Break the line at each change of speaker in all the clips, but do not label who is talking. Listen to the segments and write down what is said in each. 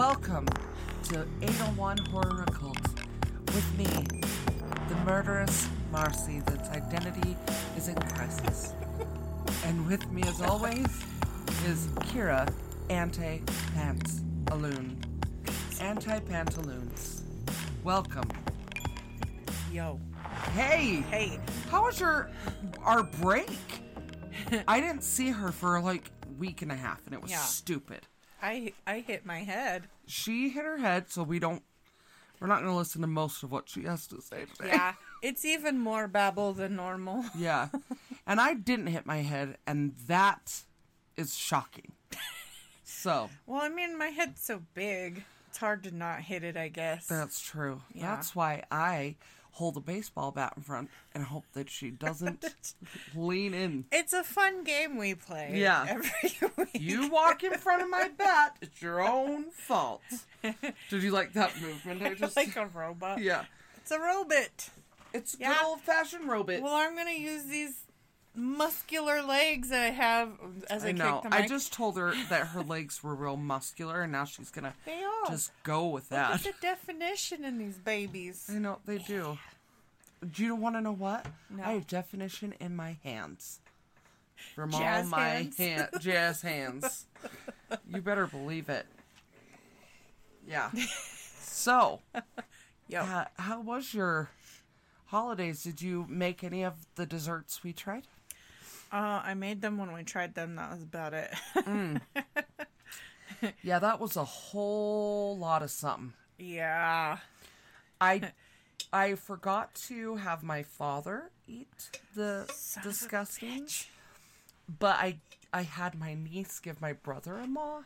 Welcome to 801 Horror Occult with me, the murderous Marcy that's identity is in crisis. And with me, as always, is Kira Anti Pants Aloon. Anti Pantaloons. Welcome.
Yo.
Hey!
Hey.
How was your our break? I didn't see her for like week and a half and it was
Yeah.
stupid.
I I hit my head.
She hit her head, so we don't we're not gonna listen to most of what she has to say today.
Yeah. it's even more babble than normal.
Yeah. And I didn't hit my head, and that is shocking. So
Well, I mean, my head's so big. It's hard to not hit it, I guess.
that's true.
Yeah.
That's why I hold a baseball bat in front and hope that she doesn't lean in.
it's a fun game we play.
Yeah.
Every week.
You walk in front of my bat, it's your own fault. Did you like that movement? I just
like a robot.
Yeah.
It's a robot.
It's good
Yeah.
old fashioned robot.
Well, I'm gonna use these muscular legs that I have as I,
I know. I just told her that her legs were real muscular and now she's gonna
They are.
just go with
Look
that.
at the definition in these babies.
I know they do. Do you want to know what?
No.
I have definition in my hands. From
Jazz
all my
hands?
hand, jazz hands. You better believe it. Yeah. So,
Yo.
uh, how was your holidays? Did you make any of the desserts we tried?
Uh, I made them when we tried them. That was about it.
Yeah, that was a whole lot of something.
yeah.
I I forgot to have my father eat the
Son
disgusting, but I I had my niece give my brother-in-law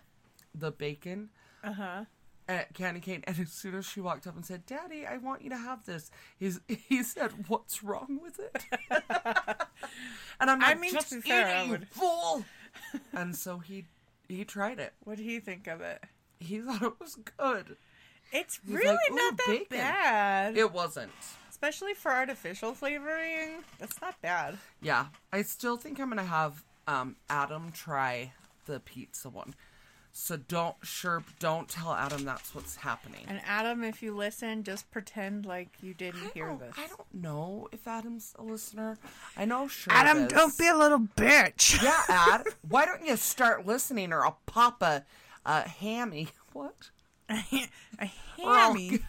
the bacon
Uh-huh.
At candy cane, and as soon as she walked up and said, "Daddy, I want you to have this," he's he said, "What's wrong with it?" and I'm
I
like,
mean,
"Just eat it,
I
you fool!" and so he he tried it.
What do you think of it?
He thought it was good.
It's
He's
really
like,
not that
bacon."
bad.
It wasn't.
Especially for artificial flavoring. That's not bad.
Yeah, I still think I'm gonna have um, Adam try the pizza one. So don't sure don't tell Adam that's what's happening.
And Adam, if you listen, just pretend like you didn't hear this.
I don't know if Adam's a listener. I know sure.
Adam,
is.
don't be a little bitch.
Yeah, Ad. why don't you start listening, or I'll pop a, a hammy. What?
a
Or oh, I'll
hammy.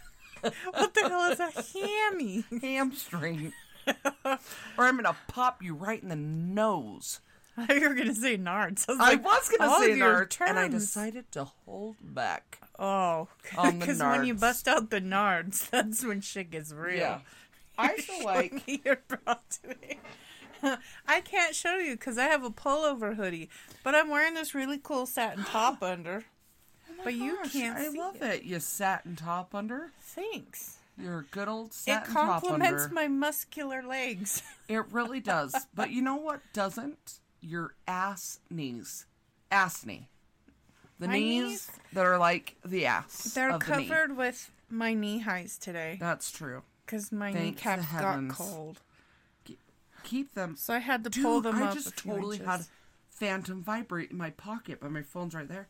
what the hell is a hammy?
hamstring. or I'm gonna pop you right in the nose.
You were gonna say nards. I was,
I
like,
was gonna say nards, and I decided to hold back.
Oh, because when you bust out the nards, that's when shit gets real.
Yeah. I feel like
me your bra today. I can't show you because I have a pullover hoodie, but I'm wearing this really cool satin top under. Oh but you can't
I love
it.
it. You satin top under.
Thanks.
Your good old
It
satin top
complements my muscular legs.
It really does. but you know what doesn't? Your ass knees. Ass knee. The
My
knees,
knees?
that are like the ass.
They're
of the
covered with my knee highs today
That's true.
because my
Thanks
kneecaps got cold.
Keep them.
So I had to
Dude,
pull them
I
up.
just
a few
totally
inches.
had phantom vibrate in my pocket, but my phone's right there.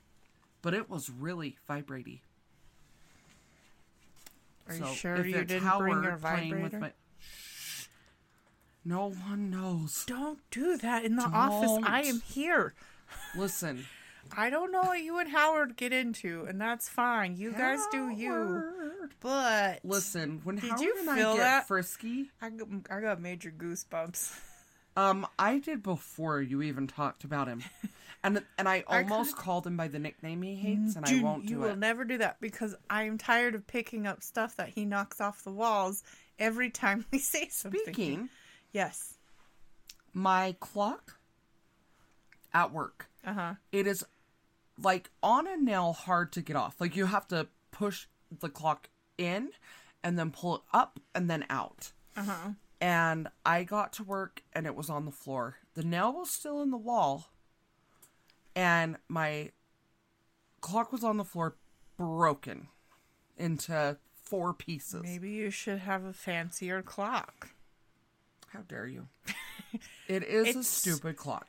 But it was really vibrating.
Are
So
you sure you didn't bring your vibrator?
No one knows.
Don't do that in the office. I am here.
Listen.
I don't know what you and Howard get into, and that's fine. You guys do you. But
Listen, when
Did
Howard
you
and I
feel
get
that?
frisky,
I got, I got major goosebumps.
um, I did before you even talked about him, and and I
I
almost
kinda-
called him by the nickname he hates, and I won't do
you
do
will never do that because I am tired of picking up stuff that he knocks off the walls every time we say something.
Speaking,
Yes.
my clock at work,
Uh huh.
it is like on a nail hard to get off. Like you have to push the clock in, and then pull it up and then out.
Uh huh.
and I got to work and it was on the floor. The nail was still in the wall, and my clock was on the floor, broken into four pieces.
Maybe you should have a fancier clock.
How dare you? It is a stupid clock.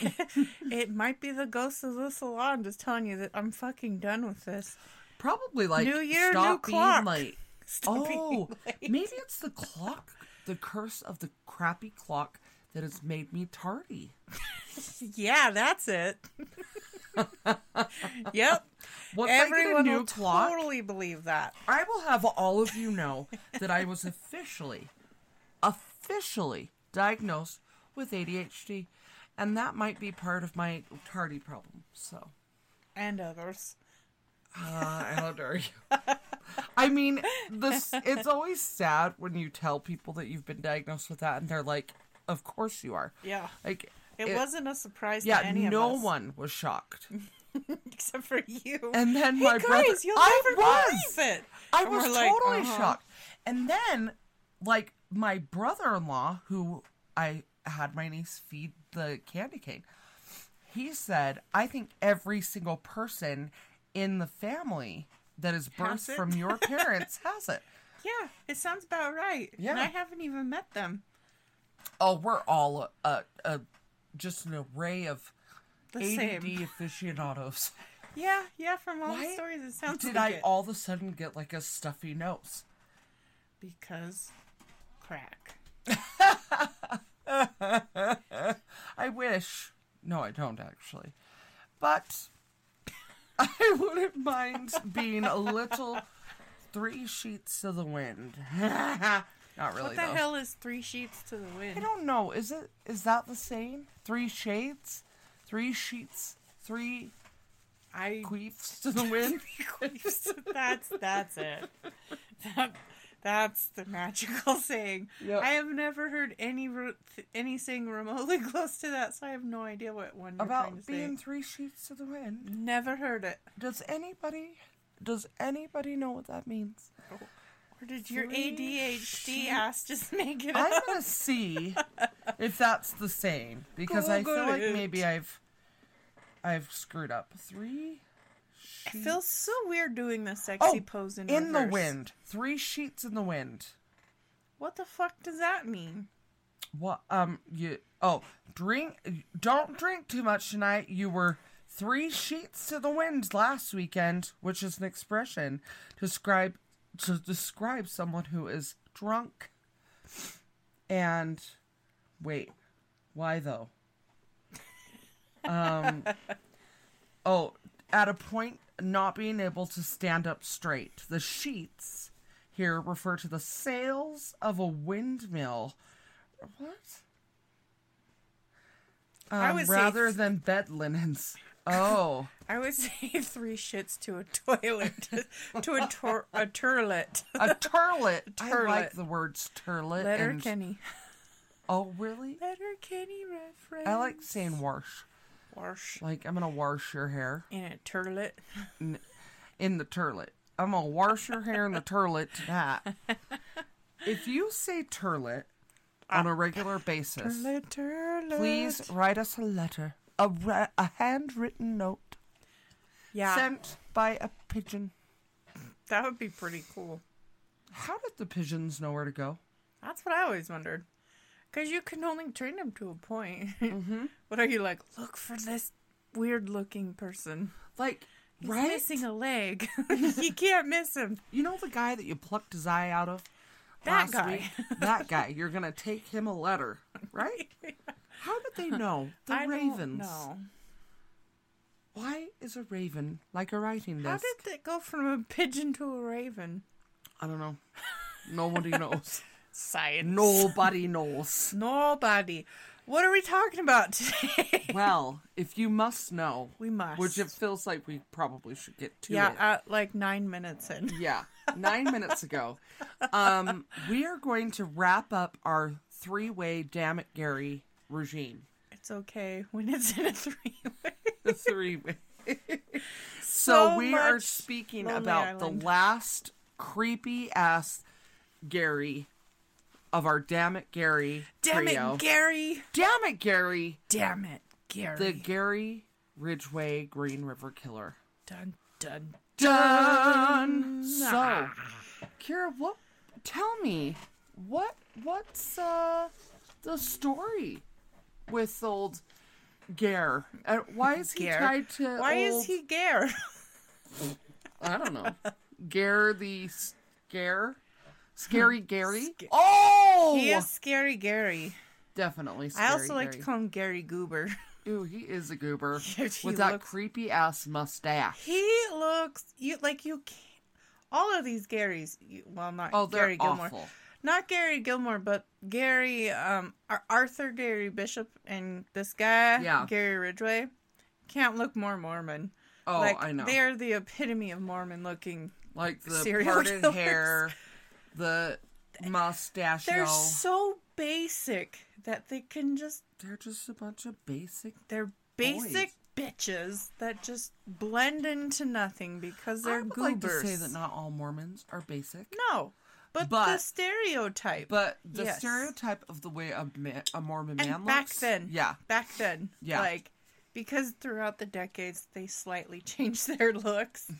It might be the ghost of the salon just telling you that I'm fucking done with this.
Probably like
New year,
stop
new
being
clock.
late.
Stop
oh,
late.
maybe it's the clock, the curse of the crappy clock that has made me tardy.
Yeah, that's it. yep.
Once
Everyone
new
will
clock,
totally believe that.
I will have all of you know that I was officially, officially diagnosed with ADHD, and that might be part of my tardy problem. So,
And others.
uh, how dare you? I mean, this it's always sad when you tell people that you've been diagnosed with that, and they're like, "Of course you are."
Yeah.
Like,
It, wasn't a surprise
Yeah,
to any
no
of us.
one was shocked.
except for you.
And then
hey
my
guys,
brother, I was.
it.
I
And
was
we're like,
totally
uh-huh.
shocked. And then, like, my brother in law, who I had my niece feed the candy cane, he said, I think every single person in the family that is birthed from your parents has it.
Yeah, it sounds about right.
Yeah.
And I haven't even met them.
Oh, we're all a, a, a just an array of
The
ADD
same.
aficionados.
Yeah, yeah, from all
Why
the stories it sounds
Did
like
I
it.
all of a sudden get like a stuffy nose?
Because crack.
I wish. No, I don't actually. But I wouldn't mind being a little three sheets to the wind. Not really
What the
though.
hell is three sheets to the wind?
I don't know. Is it is that the same? Three shades? Three sheets? Three
I
queefs to the wind?
that's that's it. That, that's the magical saying.
Yep.
I have never heard any anything remotely close to that, so I have no idea what one
About being
say.
three sheets to the wind.
Never heard it.
Does anybody does anybody know what that means?
Or did your ADHD
sheet-
ass just make it up?
I'm
up?
gonna see if that's the same because I feel
Google
like maybe I've I've screwed up. Three.
It feels so weird doing the sexy
oh,
pose in,
in the wind. Three sheets in the wind.
What the fuck does that mean?
What? Um. You. Oh, drink. Don't drink too much tonight. You were three sheets to the wind last weekend, which is an expression to describe to describe someone who is drunk. And wait, why though? Um. oh, at a point not being able to stand up straight. The sheets here refer to the sails of a windmill. What? Um,
I would
rather
th-
than bed linens. Oh,
I would say three shits to a toilet, to a tor- a turlet.
a turlet. I like the words turlet.
Letter
and-
Kenny.
Oh, really?
Letterkenny reference.
I like saying wash.
Wash
Like I'm gonna wash your hair
in a turlet.
in the turlet. I'm gonna wash your hair in the turlet tonight. If you say turlet ah. on a regular basis,
Turlet, turlet.
please write us a letter, a, ra- a handwritten note
Yeah,
sent by a pigeon.
that would be pretty cool.
How did the pigeons know where to go?
That's what I always wondered. Because you can only train them to a point.
Mm-hmm.
what are you like? Look for this weird looking person.
Like,
He's
right?
missing a leg. you can't miss him.
You know the guy that you plucked his eye out of?
That
last
guy.
week? that guy. You're gonna take him a letter, right? How did they know? The
I
ravens.
Don't know.
Why is a raven like a writing
How did it go from a pigeon to a raven?
I don't know. Nobody knows.
Science.
Nobody knows.
Nobody. What are we talking about today?
Well, if you must know,
we must.
which it feels like we probably should get to
yeah,
it.
at like nine minutes in.
yeah, nine minutes ago, um, we are going to wrap up our three-way "Damn It, Gary" regime.
It's okay when it's in a three way.
The three-way. so,
So
we are speaking about
Island.
the last creepy ass Gary of our "Damn It, Gary"
Damn
trio.
it, Gary.
Damn it, Gary!
Damn it, Gary.
The Gary Ridgway Green River Killer.
dun dun.
Done. So. Kira, what? Tell me, what? What's uh the story with old Gare? Uh, why is he
Gare?
tied to?
Why
old,
is he Gare?
I don't know. Gare the Scare? Scary Gary?
Sca-
oh!
He is Scary Gary.
Definitely scary
I also like to call him Gary Goober.
Ooh, he is a goober. With that
looks-
creepy ass mustache.
He looks you like you can't. All of these Garys, you, well, not
Oh,
Gary Gilmore,
awful.
not Gary Gilmore, but Gary, um, Arthur Gary Bishop, and this guy,
Yeah.
Gary Ridgway, can't look more Mormon.
Oh,
like
I know.
they are the epitome of Mormon looking.
like the
serial
parted
killers.
hair, the mustache.
They're so basic that they can just
They're just a bunch of basic.
they're basic bitches that just blend into nothing because they're
I would
goobers.
like to say that not all Mormons are basic,
No, but,
But-
the stereotype.
but the
Yes.
stereotype of the way a, a Mormon man
and back
looks.
then,
yeah,
back then,
Yeah.
like because throughout the decades they slightly changed their looks.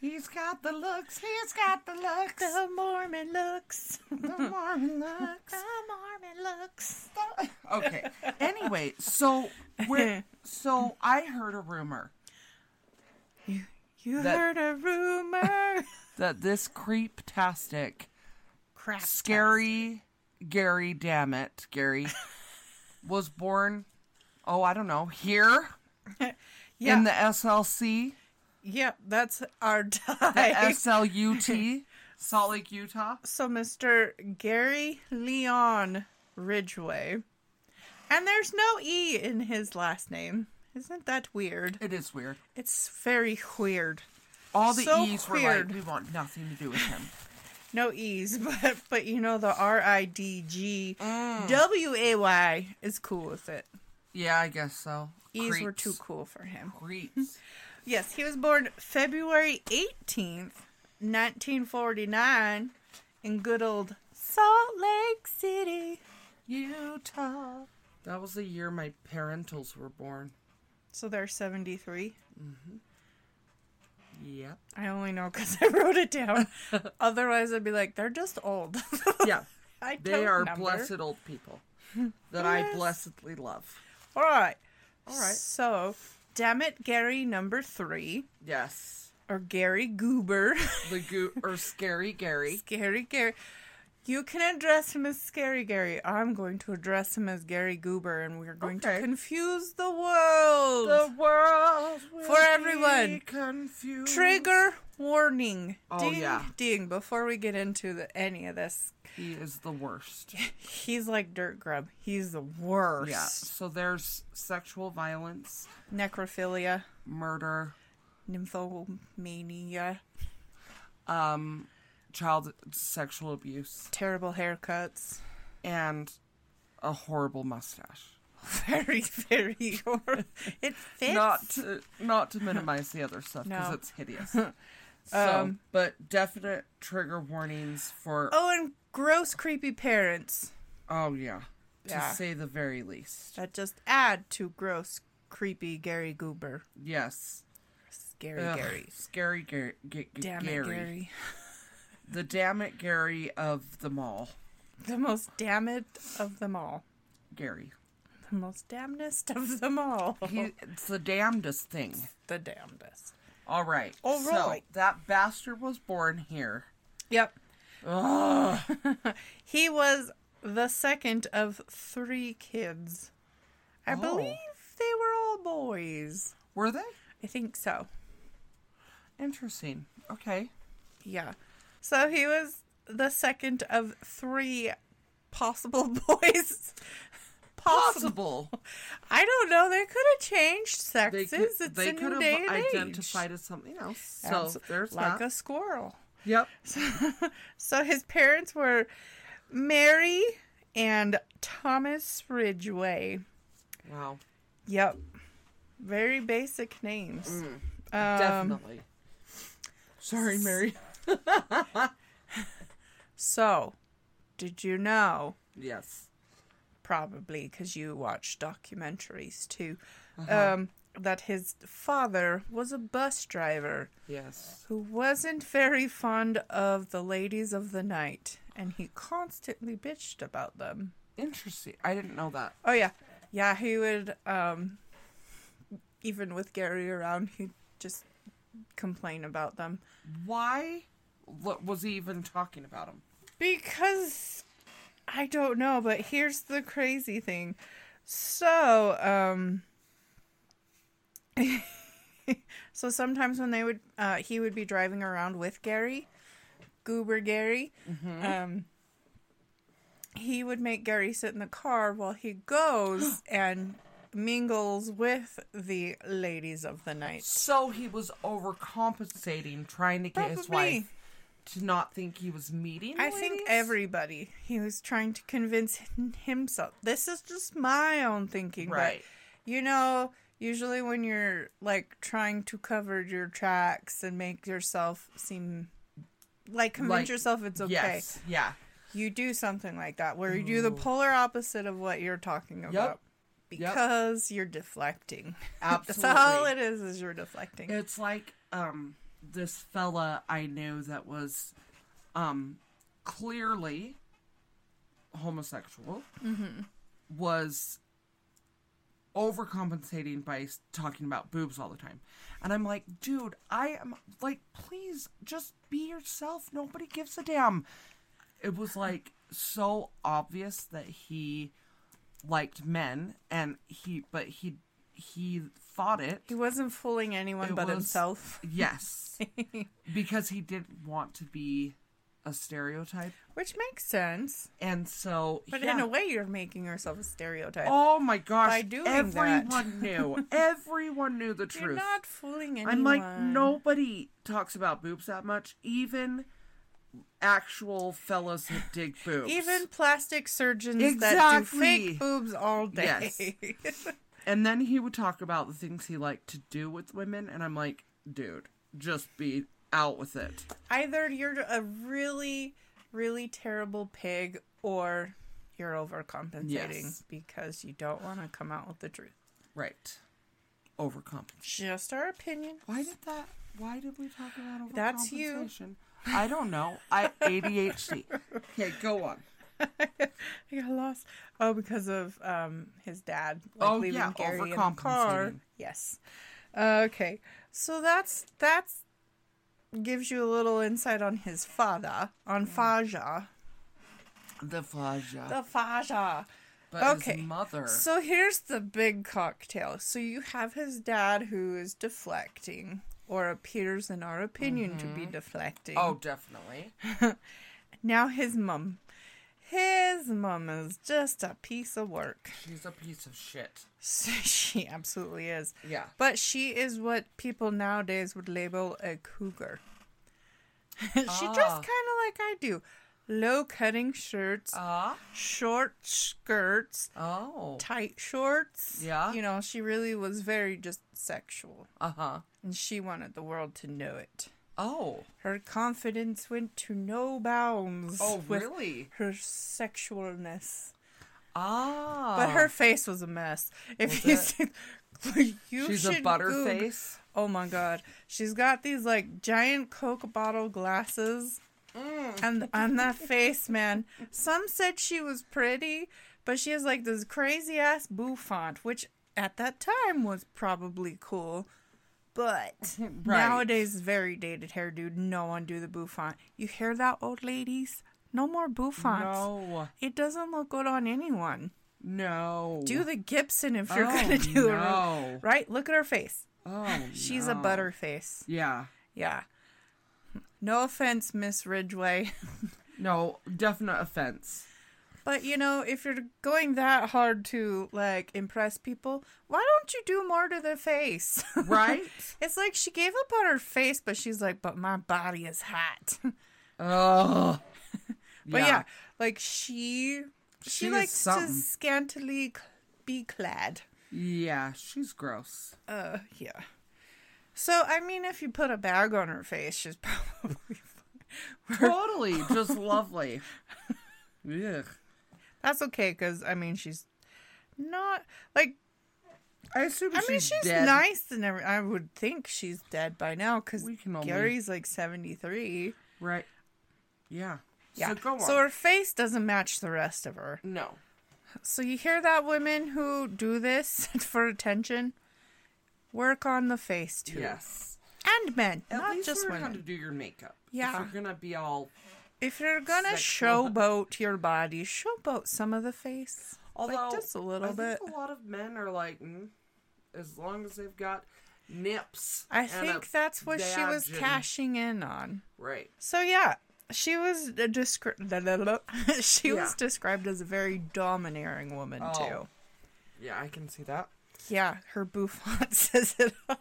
He's got the looks. He's got the looks.
The Mormon looks.
the Mormon looks.
The Mormon looks.
okay. Anyway, so we're, so I heard a rumor
You, you
That-
heard a rumor.
that this creep-tastic,
Crap.
scary Gary, damn it, Gary, was born. Oh, I don't know. Here
Yeah.
in the SLC,
Yep, that's our tie.
SLUT, Salt Lake, Utah.
so Mr. Gary Leon Ridgway. And there's no E in his last name. Isn't that weird?
It is weird.
It's very weird.
All the
So
E's were
weird.
like, we want nothing to do with him.
No E's, but but you know the R I D G W A Y mm. is cool with it.
Yeah, I guess so.
E's were too cool for him.
Creeps.
Yes, he was born February 18th, 1949 in good old Salt Lake City.
Utah. That was the year my parentals were born.
So they're 73. Mhm.
Yep.
I only know because I wrote it down. Otherwise, I'd be like, they're just old.
Yeah.
I
They are
number.
blessed old people that I blessedly love.
All right.
All right.
So, damn it, Gary number three,
Yes.
or Gary Goober.
The goo or scary Gary.
Scary Gary. You can address him as Scary Gary. I'm going to address him as Gary Goober, and we're going
Okay.
to confuse the world.
The world
For everyone.
be confused.
Trigger warning.
Oh,
ding,
yeah.
ding. Before we get into the, any of this,
He is the worst.
he's like Dirt Grub. He's the worst.
Yeah. So there's sexual violence,
Necrophilia,
murder,
nymphomania,
um, child sexual abuse,
terrible haircuts.
and a horrible mustache.
Very, very horrible. It fits.
Not to not to minimize the other stuff because
No.
it's hideous. So,
Um,
but definite trigger warnings for
Oh, and gross, creepy parents.
oh yeah, to say the very least.
That just add to gross, creepy Gary Goober.
Yes,
Scary
Ugh,
Gary.
scary Gary, G-
Damn
Gary.
it, Gary.
the damn it Gary of them all,
The most damned of them all.
Gary.
The most damnedest of them all.
He, it's the damnedest thing.
the damnedest.
All right.
All
So that bastard was born here.
Yep. He was the second of three kids. I
Oh.
believe they were all boys.
Were they?
I think so.
Interesting. Okay.
Yeah. So he was the second of three possible boys. Possible.
Possible.
I don't know. They could have changed
They
sexes.
could,
it's
they
a
could
new day and
have identified as something else. So
Abs-
there's
like
that.
a squirrel.
Yep.
So his parents were Mary and Thomas Ridgway.
Wow.
Yep. Very basic names.
Mm.
Um,
Definitely. Sorry, Mary.
So, did you know?
Yes.
Probably because you watch documentaries too.
Uh-huh.
Um, that his father was a bus driver
Yes.
who wasn't very fond of the ladies of the night, and he constantly bitched about them.
Interesting. I didn't know that.
Oh yeah, yeah. He would, um, even with Gary around, he'd just complain about them
Why what was he even talking about him?
because I don't know, but here's the crazy thing. So, um so sometimes when they would uh he would be driving around with Gary, Goober Gary, um he would make Gary sit in the car while he goes and mingles with the ladies of the night.
So he was overcompensating, trying to get his wife to not think he was meeting.
I
the
think everybody. He was trying to convince himself. This is just my own thinking,
Right.
But you know, usually when you're like trying to cover your tracks and make yourself seem like convince
Like,
yourself it's okay,
Yes. Yeah.
you do something like that where you do the polar opposite of what you're talking about because you're deflecting.
Absolutely.
That's all it is. Is you're deflecting.
It's like um this fella I knew that was um clearly homosexual was overcompensating by talking about boobs all the time. And I'm like, dude, I am like, please just be yourself. Nobody gives a damn. It was like so obvious that he liked men and he but he he thought it
He wasn't fooling anyone
It
but
was-
himself,
Yes. because he didn't want to be a stereotype.
which makes sense.
And so
But
yeah.
in a way, you're making yourself a stereotype.
Oh my gosh.
By doing
everyone
that.
knew. Everyone knew the
you're
truth.
not fooling anyone.
I'm like nobody talks about boobs that much. Even actual fellas that dig boobs.
Even plastic surgeons that do
Exactly.
fake boobs all day.
Yes. And then he would talk about the things he liked to do with women and I'm like, dude, just be out with it.
Either you're a really, really terrible pig or you're overcompensating
Yes.
because you don't want to come out with the truth.
Right. Overcompensation.
Just our opinion.
Why did that? Why did we talk about overcompensation?
That's you.
I don't know. I ADHD. Okay, go on.
I got lost. Oh, because of um his dad like
Oh,
leaving
yeah,
Gary in the car. Yes. Uh, okay. So that's that's gives you a little insight on his father, on mm. Faja.
The Faja.
The Faja.
but
okay.
his mother.
So here's the big cocktail. So you have his dad who is deflecting, or appears, in our opinion, to be mm-hmm. deflecting.
oh, definitely.
Now his mum. His mum is just a piece of work.
She's a piece of shit.
she absolutely is.
Yeah.
But she is what people nowadays would label a cougar. she dressed kind
Ah.
of like I do. Low cutting shirts,
Ah.
short skirts,
oh.
tight shorts.
Yeah.
You know, she really was very just sexual.
Uh huh.
And she wanted the world to know it.
Oh.
Her confidence went to no bounds.
Oh,
with
really?
Her sexualness.
Ah.
But her face was a mess. If
Was
you, see- you
She's a butterface.
Oh my god. She's got these like giant Coke bottle glasses.
Mm.
And on that face, man. Some said she was pretty, but she has like this crazy ass bouffant, which at that time was probably cool. But
Right.
nowadays very dated hair, dude. No one do the bouffant. You hear that, old ladies? No more bouffants.
No.
It doesn't look good on anyone.
No.
Do the Gibson if you're
Oh,
gonna do
no.
right. Look at her face.
Oh.
She's a
no.
butter face.
Yeah.
Yeah. No offense, Miss Ridgway.
No, definite offense.
But you know, if you're going that hard to like impress people, why don't you do more to the face?
Right?
it's like she gave up on her face, but she's like, but my body is hot.
oh.
but yeah. like she she,
She
likes to scantily be clad.
Yeah, she's gross.
Uh, yeah. So I mean, if you put a bag on her face, she's probably fine.
Totally, just lovely. Ugh.
That's okay, because I mean, she's not like
I assume
I
she's,
mean, she's nice and every, I would think she's dead by now because
only-
Gary's like 73.
Right. Yeah.
Yeah.
So go on.
So her face doesn't match the rest of her.
no.
So you hear that women who do this for attention? Work on the face too.
Yes.
and men,
At
not just
learn how
women.
to do your makeup.
Yeah.
If you're gonna be all.
If you're gonna
Sexual.
showboat your body, showboat some of the face,
Although
like just a little
I
bit.
think a lot of men are like, mm, as long as they've got nips.
I think that's what she was
and-
cashing in on.
Right.
So yeah, she was descri- she was described as a very domineering woman
Oh.
too.
Yeah, I can see that.
Yeah, her bouffant says it. all.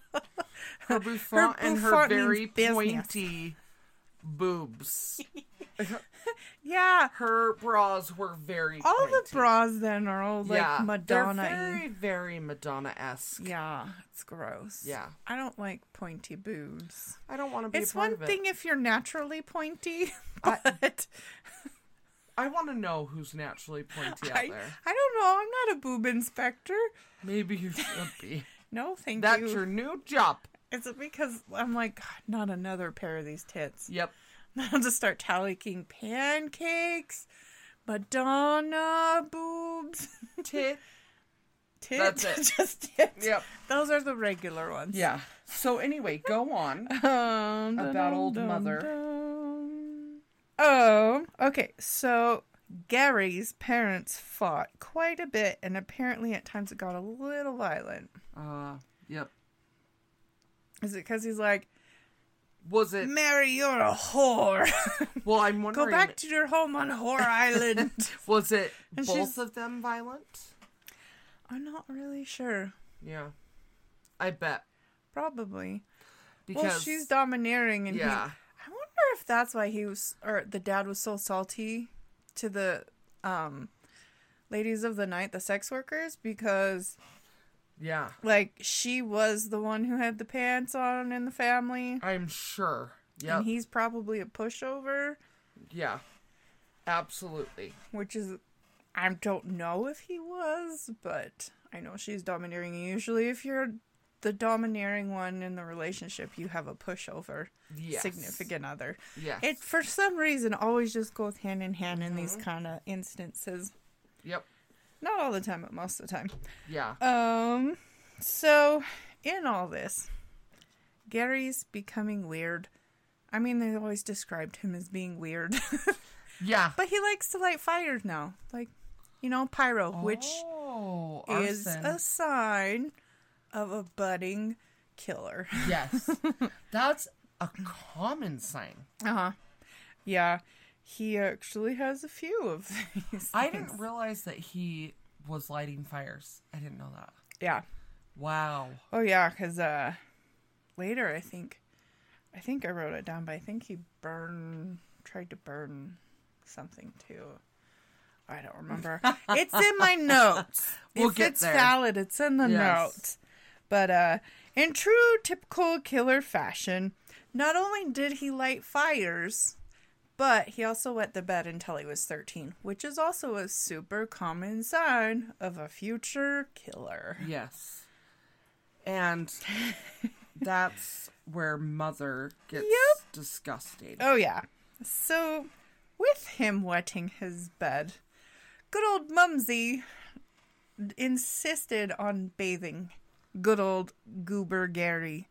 Her bouffant and her
bouffant
very
means business.
pointy boobs.
yeah,
Her bras were very
all the bras then are all like
yeah,
Madonna.
They're very, very Madonna esque.
Yeah, it's gross.
Yeah.
I don't like pointy boobs.
I don't want to be
It's one
of it.
thing if you're naturally pointy,
I-
but
I want to know who's naturally pointy out
I,
there.
I don't know. I'm not a boob inspector.
Maybe you should be.
No, thank
That's
you.
That's your new job.
It's because I'm like, God, not another pair of these tits.
Yep.
I'll just start tallying pancakes, Madonna boobs,
Tit.
tits,
That's it.
just tits.
Yep.
Those are the regular ones.
Yeah. So anyway, go on.
Um,
About old
dun,
mother.
dun. Oh, okay. So Gary's parents fought quite a bit, and apparently at times it got a little violent.
Uh, yep.
Is it because he's like,
Was it?
Mary, you're a whore.
Well, I'm wondering.
Go back to your home on Whore Island.
Was it
And
both
she's-
of them violent?
I'm not really sure.
Yeah. I bet
Probably.
because
well, she's domineering, and he,
yeah.
I wonder if that's why he was, or the dad was so salty to the um, ladies of the night, the sex workers, because
Yeah.
like she was the one who had the pants on in the family,
I'm sure. Yeah.
and he's probably a pushover,
yeah. Absolutely.
which is I don't know if he was, but I know she's domineering. Usually, if you're the domineering one in the relationship, you have a pushover
Yes.
significant other.
Yeah.
It for some reason always just goes hand in hand in
Mm-hmm.
these kind of instances.
Yep.
Not all the time, but most of the time.
Yeah.
Um, so in all this, Gary's becoming weird. I mean, they always described him as being weird,
Yeah.
but he likes to light fires now, like you know, pyro, which
oh,
is
arson.
a sign of a budding killer.
yes. That's a common sign.
Uh huh. Yeah, he actually has a few of these.
I
things.
didn't realize that he was lighting fires. I didn't know that.
Yeah.
Wow.
Oh yeah, because uh, later I think, I think I wrote it down, but I think he burned, tried to burn something too. I don't remember. it's in my notes.
We'll
if it's
there.
valid, it's in the
Yes.
notes. But uh, in true typical killer fashion, not only did he light fires, but he also wet the bed until he was 13, which is also a super common sign of a future killer.
Yes. And that's where mother gets
Yep.
disgusted.
Oh yeah. So with him wetting his bed, good old Mumsy insisted on bathing good old Goober Gary.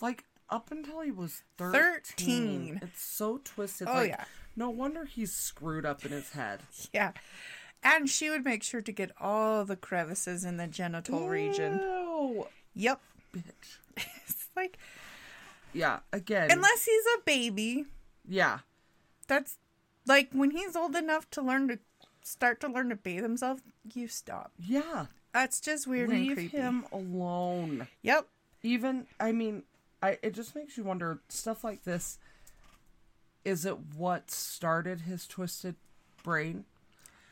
Like up until he was 13.
13.
It's so twisted.
Oh,
like,
yeah.
No wonder he's screwed up in his head.
Yeah. And she would make sure to get all the crevices in the genital region.
Ew,
Yep.
bitch.
It's like
Yeah, again.
unless he's a baby,
yeah.
that's like when he's old enough to learn to start to learn to bathe himself, you stop.
Yeah.
That's just weird and
Leave
creepy.
him alone.
Yep.
Even I mean, I it just makes you wonder stuff like this is it what started his twisted brain?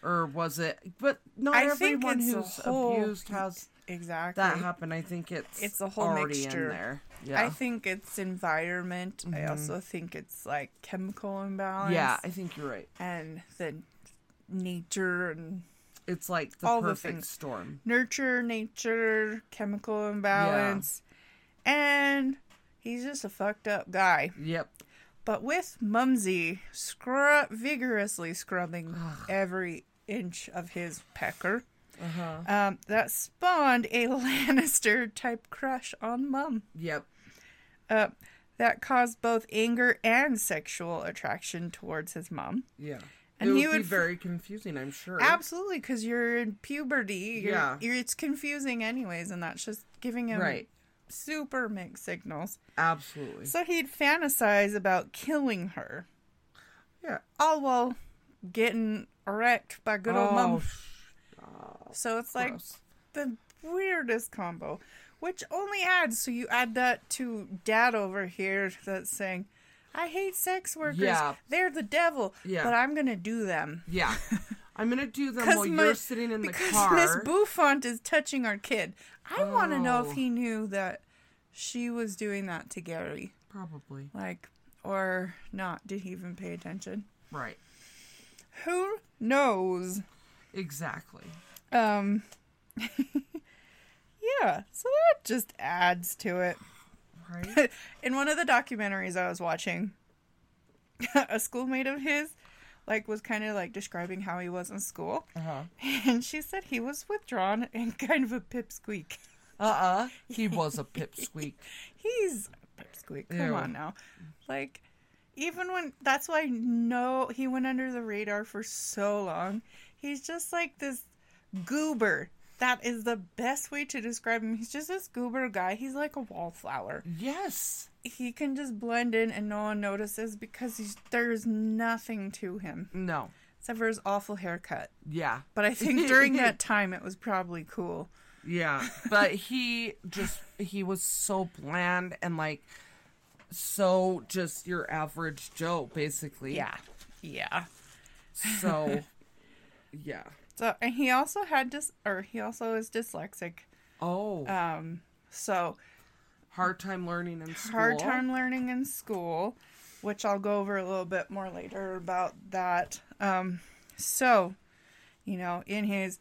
Or was it but not
I
everyone who's
whole-
abused has
Exactly.
that happen. I think it's
It's a whole
already
mixture.
there. Yeah.
I think it's environment. I mm-hmm. also think it's like chemical imbalance.
yeah, I think you're right.
And the nature and
It's like the
All the things.
storm.
nurture, nature, chemical imbalance. And he's just a fucked up guy.
Yep.
But with Mumsy scrub vigorously scrubbing every inch of his pecker,
Uh-huh.
um, that spawned a Lannister type crush on Mum.
Yep.
Uh, that caused both anger and sexual attraction towards his mom.
Yeah.
And
it would
he
be very confusing, I'm sure.
Absolutely, because you're in puberty. You're,
Yeah.
you're, it's confusing, anyways, and that's just giving him
Right.
Super mixed signals.
Absolutely.
So he'd fantasize about killing her,
Yeah.
all while getting wrecked by good old
oh,
mom.
sh- oh,
So it's like the weirdest combo, which only adds. So you add that to dad over here that's saying, "I hate sex workers.
Yeah.
They're the devil,
Yeah.
but I'm gonna do them."
Yeah. I'm gonna do them while
my-
you're sitting in the car.
Miss Bouffant is touching our kid. I want to know
Oh.
if he knew that she was doing that to Gary,
Probably.
like, or not. Did he even pay attention?
Right.
Who knows?
Exactly.
Um, yeah. So that just adds to it.
Right?
in one of the documentaries I was watching, a schoolmate of his like was kind of like describing how he was in school,
Uh-huh.
and she said he was withdrawn and kind of a pipsqueak.
Uh-uh. He was a pipsqueak.
He's a pipsqueak. Come
Ew.
on now, like even when that's why no, he went under the radar for so long. He's just like this goober. That is the best way to describe him. He's just this goober guy. He's like a wallflower.
Yes.
he can just blend in and no one notices because he's, there's nothing to him
No.
except for his awful haircut.
Yeah.
But I think during that time it was probably cool.
Yeah. But he just he was so bland and like so just your average Joe, basically.
Yeah. Yeah.
So yeah.
So and he also had dis or he also is dyslexic.
Oh.
Um so
hard time learning in school.
hard time learning in school, which I'll go over a little bit more later about that. Um, so, you know, in his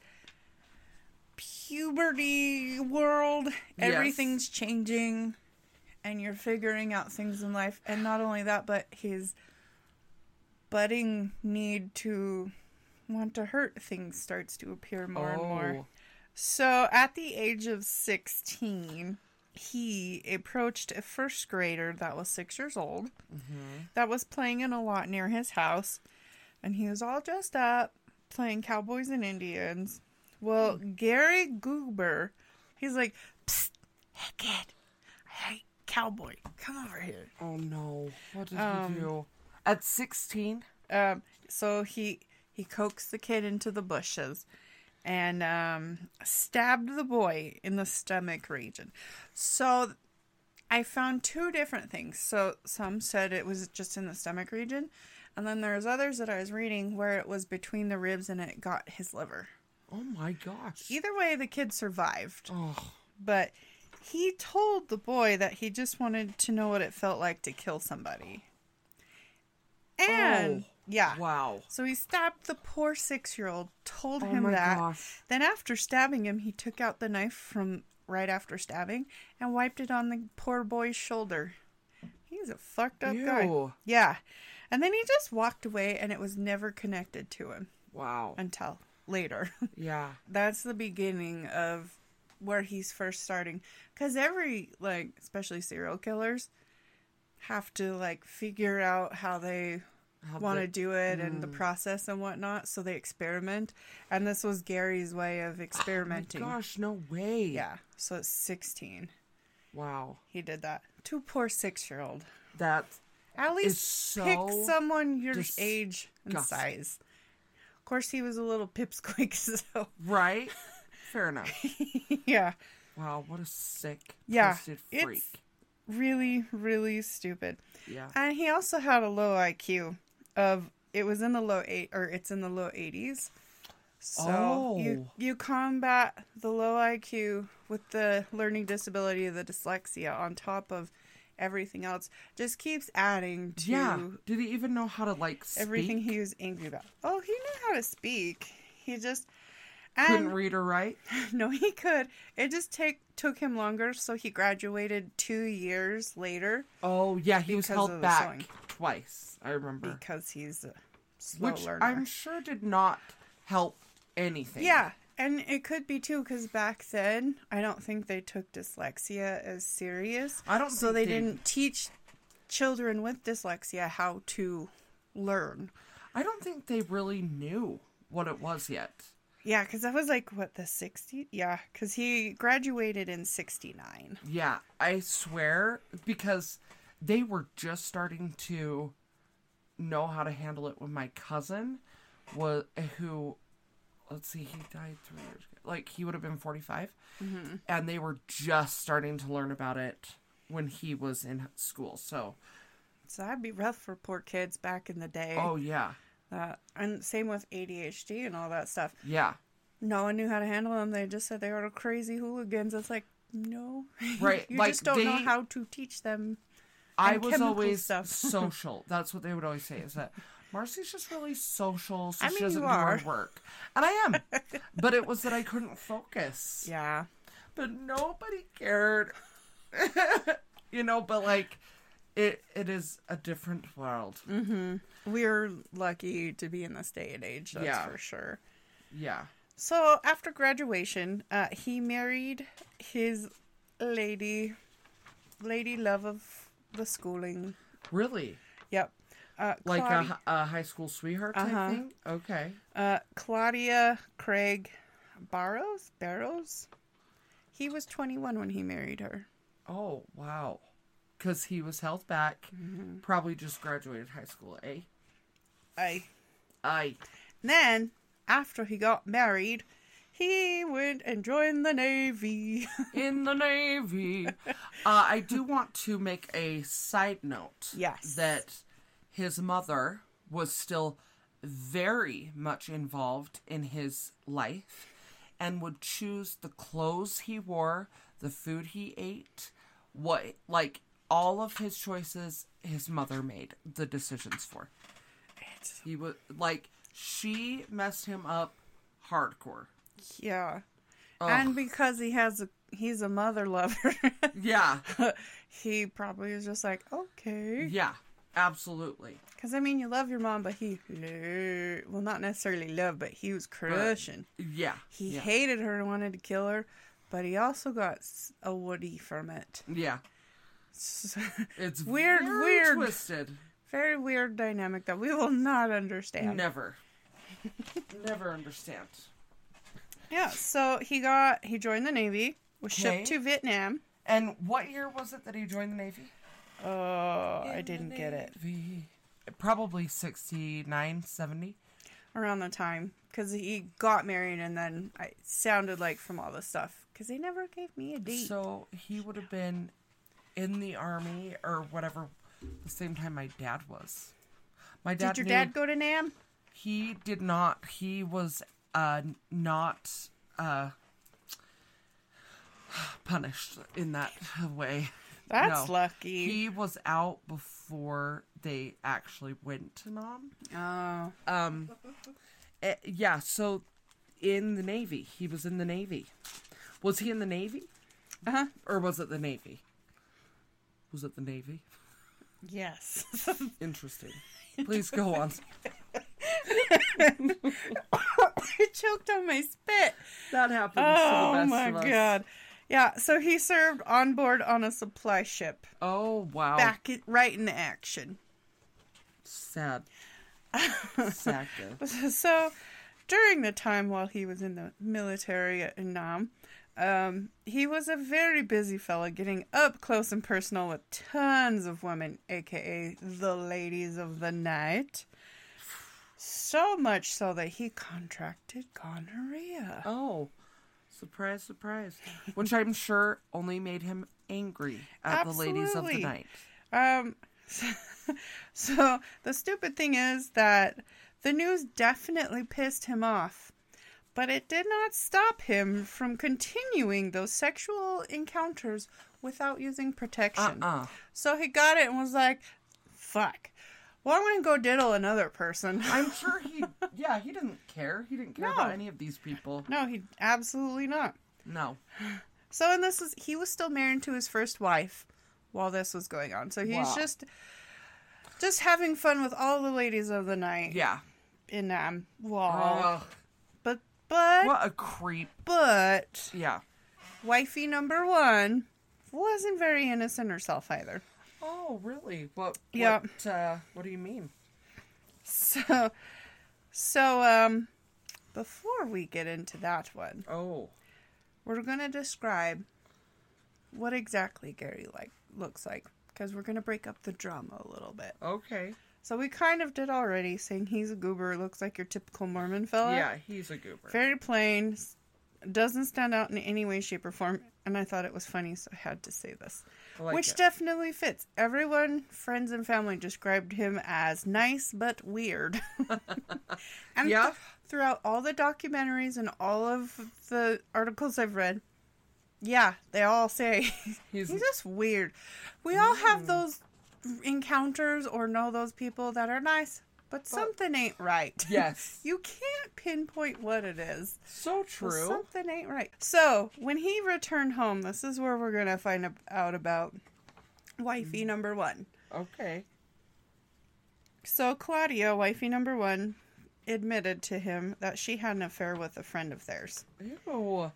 puberty world, everything's changing and you're figuring out things in life. And not only that, but his budding need to want to hurt things starts to appear more and more.
Oh.
So at the age of 16, he approached a first grader that was six years old that was playing in a lot near his house. And he was all dressed up, playing cowboys and Indians. Well, Gary Goober, he's like, Psst, hey kid, hey cowboy, come over here.
Oh no. What did
Um,
he do? At 16?
Um, so he he coaxed the kid into the bushes and um, stabbed the boy in the stomach region. So I found two different things. So some said it was just in the stomach region, and then there's others that I was reading where it was between the ribs and it got his liver.
Oh my gosh.
Either way, the kid survived,
Oh.
but he told the boy that he just wanted to know what it felt like to kill somebody. And
Oh,
yeah,
Wow.
so he stabbed the poor six year old, told
Oh
him
my
that.
gosh.
Then, after stabbing him, he took out the knife from right after stabbing and wiped it on the poor boy's shoulder. He's a fucked up guy.
Ew.
Yeah. And then he just walked away and it was never connected to him
Wow.
until later.
Yeah.
That's the beginning of where he's first starting. Because every, like, especially serial killers, have to, like, figure out how they want to do it and
Mm.
the process and whatnot. So they experiment. And this was Gary's way of experimenting.
Oh my gosh, no way.
Yeah. So it's 16,
Wow.
he did that. To poor six year old.
That
At least pick someone your
dis-
age and size. Of course, he was a little pipsqueak, so
right. Fair enough.
yeah.
Wow, what a sick,
Yeah,
freak.
Really, really stupid.
Yeah.
And he also had a low IQ of it was in the low eight or it's in the low eighties. So you
Oh.
you combat the low IQ with the learning disability, the dyslexia on top of everything else. Just keeps adding to
Yeah. Did he even know how to like speak?
everything he was angry about. Oh, he knew how to speak. He just
couldn't
and
read or write.
no, he could. It just take took him longer, so he graduated two years later
Oh yeah, he was held back. Twice. I remember.
because he's a slow
Which
learner.
I'm sure did not help anything.
Yeah, and it could be too because back then I don't think they took dyslexia as serious.
I don't
so
think
they
they-
didn't teach children with dyslexia how to learn.
I don't think they really knew what it was yet.
Yeah, because that was like what the sixty. Yeah, because he graduated in sixty nine.
Yeah, I swear because they were just starting to know how to handle it when my cousin was who let's see he died three years ago like he would have been 45 and they were just starting to learn about it when he was in school so
So that'd be rough for poor kids back in the day.
oh yeah
Uh, and same with ADHD and all that stuff.
yeah
No one knew how to handle them. They just said they were crazy hooligans. It's like no,
Right,
you
like,
just don't know how to teach them.
I was always
stuff.
social. That's what they would always say. Is that Marcy's just really social, so
I
she doesn't do her work, and I am. but it was that I couldn't focus.
Yeah,
But nobody cared. you know, but like, it it is a different world.
we're lucky to be in this day and age. That's
Yeah.
for sure.
Yeah.
So after graduation, uh, he married his lady, lady love of the schooling.
Really,
Yep. Uh,
like a, a high school sweetheart type
Uh-huh.
thing. Okay.
uh, Claudia Craig Barrows. Barrows. He was 21 when he married her.
Oh wow. Because he was held back. Probably just graduated high school. Eh.
I
I.
then after he got married, he went and joined the navy.
in the Navy. Uh, I do want to make a side note.
Yes.
That his mother was still very much involved in his life and would choose the clothes he wore, the food he ate, what, like, all of his choices his mother made the decisions for. He was, like, she messed him up hardcore.
Yeah.
Ugh.
And because he has a he's a mother lover,
Yeah.
he probably is just like, okay.
Yeah. Absolutely.
Because, I mean, you love your mom, but he well, not necessarily love, but he was crushing.
Yeah.
He
yeah.
hated her and wanted to kill her, but he also got a Woody from it.
Yeah,
So,
it's
Weird, weird.
twisted.
very weird dynamic that we will not understand.
Never, never understand.
Yeah, so he got, he joined the Navy, was
Okay.
shipped to Vietnam.
And what year was it that he joined the Navy?
Oh, I didn't get it.
Probably 69, 70.
Around the time, because he got married and then I it sounded like from all the stuff, because they never gave me a date.
So he would have been in the army or whatever the same time my dad was. My dad
Did your
knew-
dad go to Nam?
He did not. He was uh not uh punished in that way.
That's
No.
lucky.
He was out before they actually went to Nam.
oh.
Um, eh, yeah. So in the Navy, he was in the Navy. Was he in the Navy,
Uh huh.
or was it the Navy? Was it the Navy?
Yes.
Interesting. Please go on.
I choked on my spit.
That happens
Oh my god. Yeah, so he served on board on a supply ship.
Oh wow.
Back in, right in action.
Sad. Sad.
So during the time while he was in the military in Nam, um, he was a very busy fella getting up close and personal with tons of women, aka the ladies of the night. So much so that he contracted gonorrhea.
Oh, surprise, surprise. Which I'm sure only made him angry at the ladies of the night.
Um, so the stupid thing is that the news definitely pissed him off, but it did not stop him from continuing those sexual encounters without using protection.
Uh-uh.
So he got it and was like, "Fuck." Well, I'm gonna go diddle another person.
I'm sure he, yeah, he didn't care. He didn't care
No.
about any of these people.
no, he absolutely not.
No.
So, and this is he was still married to his first wife while this was going on. So he's
Wow.
just just having fun with all the ladies of the night
Yeah.
in um wow.
Ugh,
But but
what a creep.
but
Yeah.
wifey number one wasn't very innocent herself either.
Oh, really? What?
Yeah.
What, uh, what do you mean?
So, so um, before we get into that one,
Oh.
we're gonna describe what exactly Gary like looks like because we're gonna break up the drama a little bit.
Okay.
So we kind of did already, saying he's a goober, looks like your typical Mormon fella.
yeah, he's a goober.
Very plain, doesn't stand out in any way, shape, or form. And I thought it was funny, so I had to say this.
Like
Which
it.
definitely fits. Everyone, friends and family, described him as nice but weird. and
Yeah.
th- throughout all the documentaries and all of the articles I've read, yeah, they all say
He's,
he's just weird. We all have
Mm.
those encounters or know those people that are nice, but something ain't right.
yes.
You can't pinpoint what it is.
So
Well,
true.
Something ain't right. So, when he returned home, this is where we're going to find out about wifey
Mm.
number one.
Okay.
So, Claudia, wifey number one, admitted to him that she had an affair with a friend of theirs.
Ew.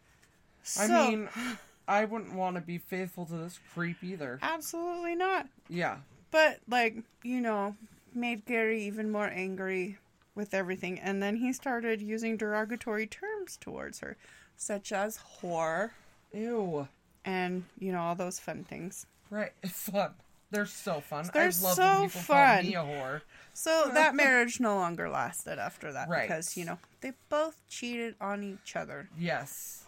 So,
I mean, I wouldn't want to be faithful to this creep either.
absolutely not.
Yeah.
But, like, you know, made Gary even more angry with everything. And then he started using derogatory terms towards her, such as whore
Ew.
and, you know, all those fun things.
Right. It's fun. They're so fun.
They're
I love
so
when people
fun.
call me a whore.
So that marriage no longer lasted after that
Right.
because, you know, they both cheated on each other.
Yes.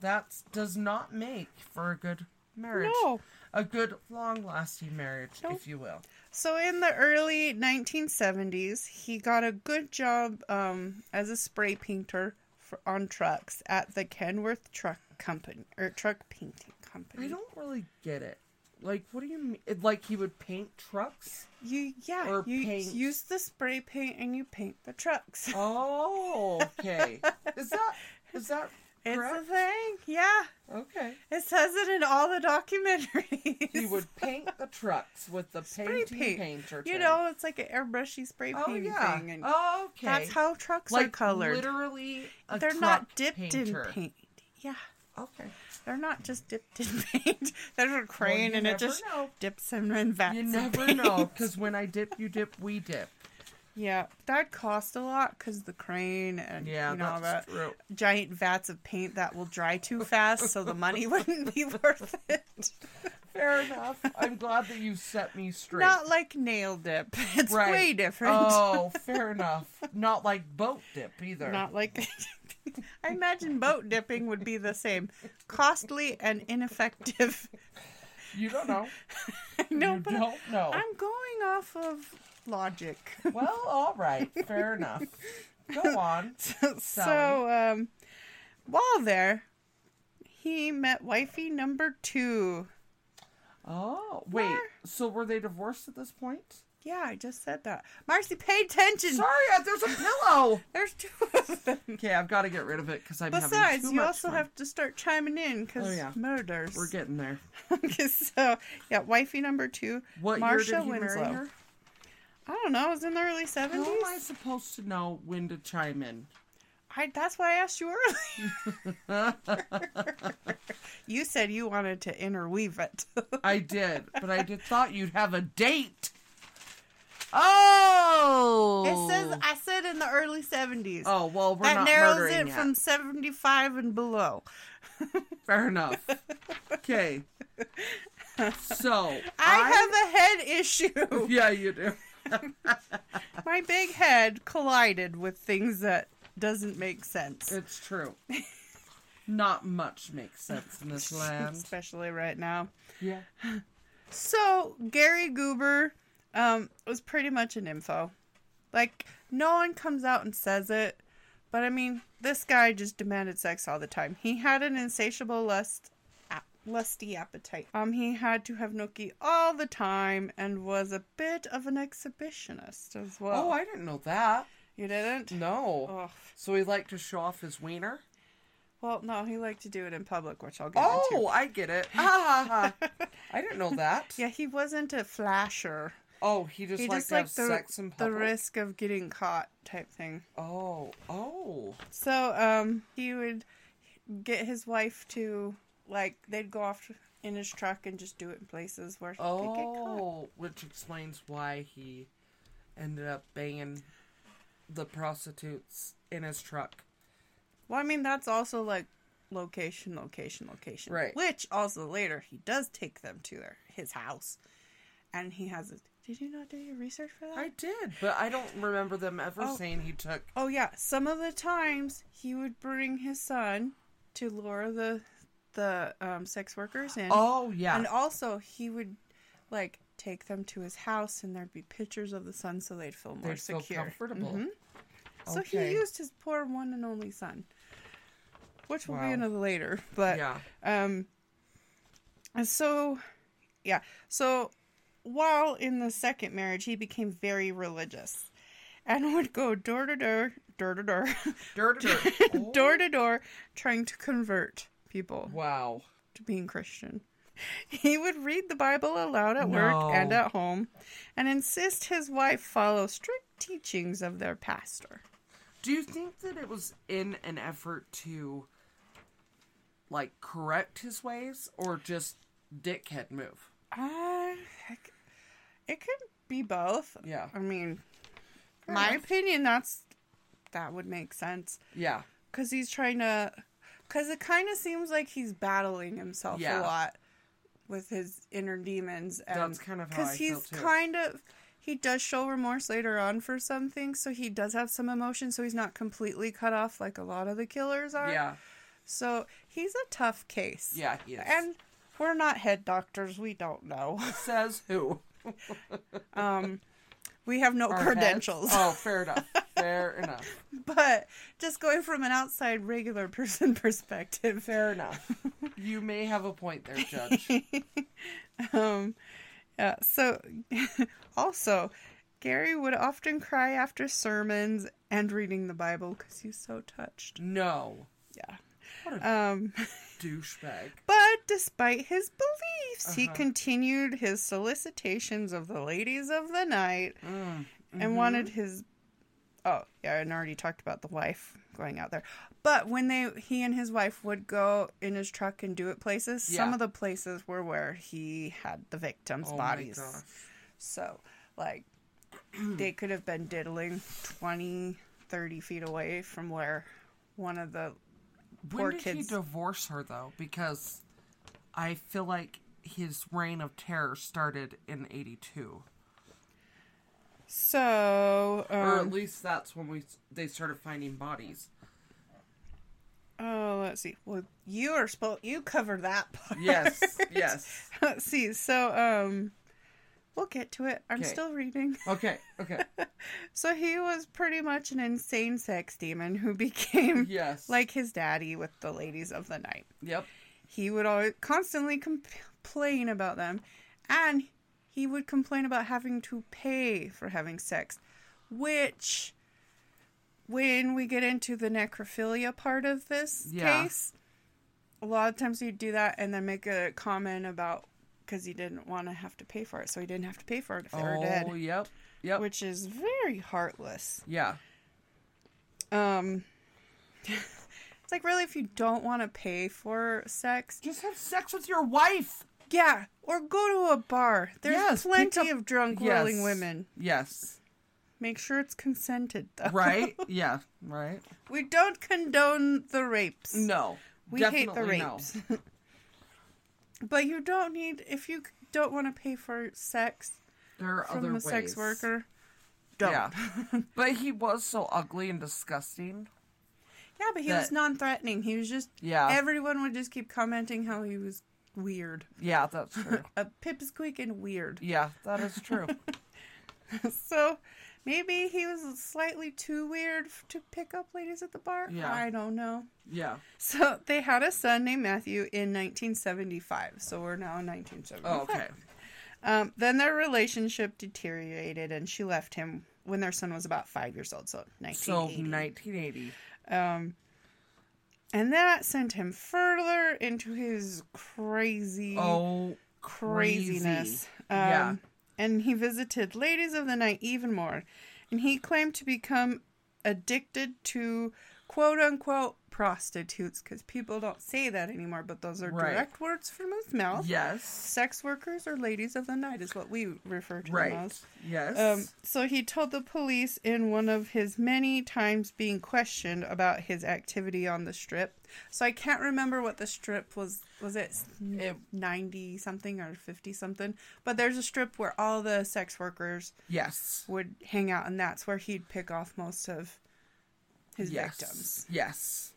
That does not make for a good marriage.
No.
A good, long lasting marriage,
Nope.
if you will.
So in the early 1970s, he got a good job um, as a spray painter for, on trucks at the Kenworth Truck Company or Truck Painting Company.
I don't really get it. Like, what do you mean? Like, he would paint trucks?
You yeah,
Or
you
paint.
use the spray paint and you paint the trucks.
Oh, okay. is that, is that
it's a thing. Yeah,
Okay.
it says it in all the documentaries.
He would paint the trucks with the
Spray
painting
paint.
painter.
You
thing.
know, it's like an airbrushy spray
Oh,
painting
yeah.
thing, and
Oh, okay.
that's how trucks
like,
are colored.
literally a
They're not dipped
painter.
in paint. Yeah,
Okay.
they're not just dipped in paint. There's a crane,
you
and it just
know.
dips them in vats.
You never
paint.
know, because when I dip, you dip, we dip.
Yeah, that cost a lot because the crane and
Yeah,
you know
true.
giant vats of paint that will dry too fast, so the money wouldn't be worth it.
Fair enough. I'm glad that you set me straight.
Not like nail dip. It's
Right.
way different.
Oh, fair enough. Not like boat dip either.
Not like. I imagine boat dipping would be the same, costly and ineffective.
You don't know.
no,
you
but
don't know.
I'm going off of logic.
Well, all right. Fair enough. Go on.
so, um, while there, he met wifey number two.
Oh, wait.
Where?
So were they divorced at this point?
Yeah, I just said that. Marcy, pay attention.
Sorry, uh, there's a pillow.
There's two of them.
Okay, I've got to get rid of it because I'm having
Besides, you also
fun.
have to start chiming in because
Oh, yeah.
murders.
We're getting there.
okay, so yeah, wifey number two,
What
Marsha
year did he
Winslow.
Marry her?
I don't know. It was in the early 70s.
How
seventies.
am I supposed to know when to chime in?
I, that's why I asked you earlier. you said you wanted to interweave it.
I did, but I did thought you'd have a date. Oh,
it says I said in the early seventies.
Oh well, we're
that
not
narrows
murdering
it
yet.
from seventy five and below.
Fair enough. Okay. So
I, have a head issue.
Yeah, you do.
My big head collided with things that doesn't make sense.
It's true. Not much makes sense in this land.
Especially right now.
Yeah.
So Gary Goober um, was pretty much an info. Like no one comes out and says it, but I mean, this guy just demanded sex all the time. He had an insatiable lust, lusty appetite. Um, he had to have nookie all the time and was a bit of an exhibitionist as well.
Oh, I didn't know that.
you didn't?
No.
Oh,
So he liked to show off his wiener?
well, no, he liked to do it in public, which I'll get
Oh,
into.
I get it. Ah, I didn't know that.
Yeah, he wasn't a flasher.
Oh, he just
He
liked
just liked the,
sex in public.
the risk of getting caught type thing.
Oh, oh.
So um he would get his wife to like they'd go off in his truck and just do it in places where he could get caught.
Oh, which explains why he ended up banging the prostitutes in his truck.
Well, I mean, that's also like location, location, location.
Right.
Which also later he does take them to their his house, and he has. A, did you not do your research for that?
I did, but I don't remember them ever
Oh.
saying he took.
Oh yeah, some of the times he would bring his son to lure the the um, sex workers in.
Oh yeah,
And also he would like take them to his house and there'd be pictures of the son so they'd feel more
They'd feel
secure.
comfortable.
Mhm. So
Okay.
he used his poor one and only son. Which will
Wow.
be another later. But
yeah.
um and so yeah. So while in the second marriage he became very religious and would go door to door door to door
Dirt, dirt. Oh,
door to door trying to convert people
Wow.
to being Christian. He would read the Bible aloud at work and at home and insist his wife follow strict teachings of their pastor.
Do you think that it was in an effort to, like, correct his ways, or just dickhead move?
Uh, it could be both.
Yeah.
I mean,
Fair
my
enough.
opinion, that's that would make sense
Yeah.
because he's trying to. Because it kind of seems like he's battling himself
Yeah.
a lot with his inner demons. And,
That's kind of feel,
he's kind of. He does show remorse later on for some things, so he does have some emotion, so he's not completely cut off like a lot of the killers are.
Yeah.
So he's a tough case.
Yeah, he is.
And we're not head doctors, we don't know.
Says who?
Um, we have no
Our
credentials.
heads? Oh, fair enough. Fair enough.
But just going from an outside regular person perspective,
Fair enough. You may have a point there, Judge.
um, yeah. So, also, Gary would often cry after sermons and reading the Bible because he's so touched.
No.
Yeah. Um,
douchebag.
but despite his beliefs, he
Uh-huh.
continued his solicitations of the ladies of the night
Mm.
and wanted his oh yeah i already talked about the wife going out there but when they he and his wife would go in his truck and do it places some of the places were where he had the victims
Oh
bodies so like they could have been diddling 20 30 feet away from where one of the
When
poor
did
kids
he divorce her though? Because I feel like his reign of terror started in '82,
so
or at
um,
least that's when we they started finding bodies.
oh let's see well you are supposed you cover that part
Yes, yes.
let's see so um we'll get to it i'm
Okay.
still reading
Okay, okay.
So he was pretty much an insane sex demon who became
Yes.
like his daddy with the ladies of the night.
Yep.
He would always constantly complain about them, and he would complain about having to pay for having sex, which, when we get into the necrophilia part of this
Yeah.
case, a lot of times he'd do that and then make a comment about because he didn't want to have to pay for it, so he didn't have to pay for it if they were
Oh,
dead,
yep. Yep.
which is very heartless.
yeah.
Um, it's like really, if you don't want to pay for sex,
Just have sex with your wife.
yeah, or go to a bar. There's
Yes, pick
plenty
up-
of drunk,
Yes.
willing women.
Yes.
Make sure it's consented, though.
Right? yeah. Right.
we don't condone the rapes.
No.
we hate the
definitely no.
rapes. but you don't need if you don't want to pay for sex
There are
from
other
a
ways.
sex worker. Don't.
Yeah. but he was so ugly and disgusting.
Yeah, but he was non-threatening. He was just.
Yeah.
Everyone would just keep commenting how he was weird.
Yeah, that's true.
A pipsqueak and weird.
yeah, that is true.
So maybe he was slightly too weird to pick up ladies at the bar.
Yeah.
I don't know.
Yeah.
So they had a son named Matthew in 1975. So we're now in 1975.
Oh, okay.
Um, then their relationship deteriorated, and she left him when their son was about five years old. So 1980.
So
1980.
1980.
Um, and that sent him further into his crazy
Oh,
craziness. Um,
Yeah.
And he visited ladies of the night even more. And he claimed to become addicted to quote unquote prostitutes because people don't say that anymore, but those are
Right.
direct words from his mouth.
Yes.
Sex workers or ladies of the night is what we refer to them as.
Yes.
Um, so he told the police in one of his many times being questioned about his activity on the strip. So I can't remember what the strip was. Was it ninety something or fifty something? But there's a strip where all the sex workers
yes.
would hang out, and that's where he'd pick off most of his
yes.
victims.
Yes.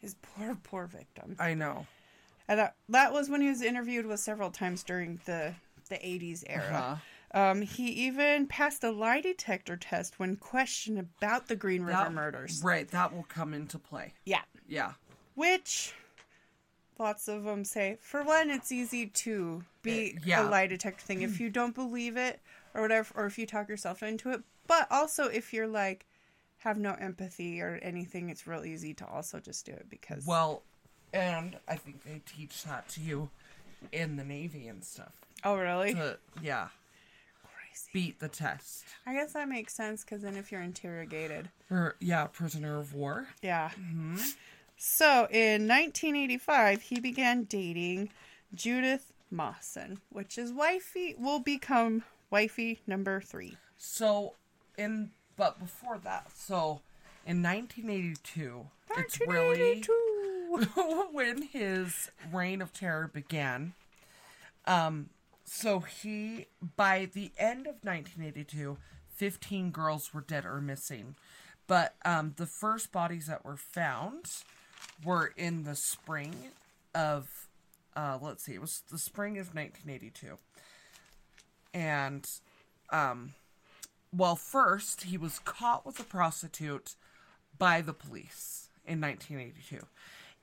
His poor, poor victims.
I know.
And that, that was when he was interviewed with several times during the the 80s era.
Uh-huh.
Um, he even passed a lie detector test when questioned about the Green River
That-
murders.
Right. That will come into play.
Yeah.
Yeah.
Which lots of them say, for one, it's easy to be
Uh, yeah.
a lie detector thing if you don't believe it or whatever, or if you talk yourself into it. But also, if you're like, have no empathy or anything, it's real easy to also just do it because.
Well, and I think they teach that to you in the Navy and stuff.
oh, really?
To, yeah.
Crazy.
Beat the test.
I guess that makes sense because then if you're interrogated.
Or, yeah, prisoner of war.
Yeah. So in 1985, he began dating Judith Mawson, which is wifey will become wifey number three.
So, in, but before that, so in 1982, it's really
1982.
when his reign of terror began. Um, so he, by the end of 1982, 15 girls were dead or missing. But um, the first bodies that were found were in the spring of, uh, let's see, it was the spring of 1982. And, um, well, first, he was caught with a prostitute by the police in 1982.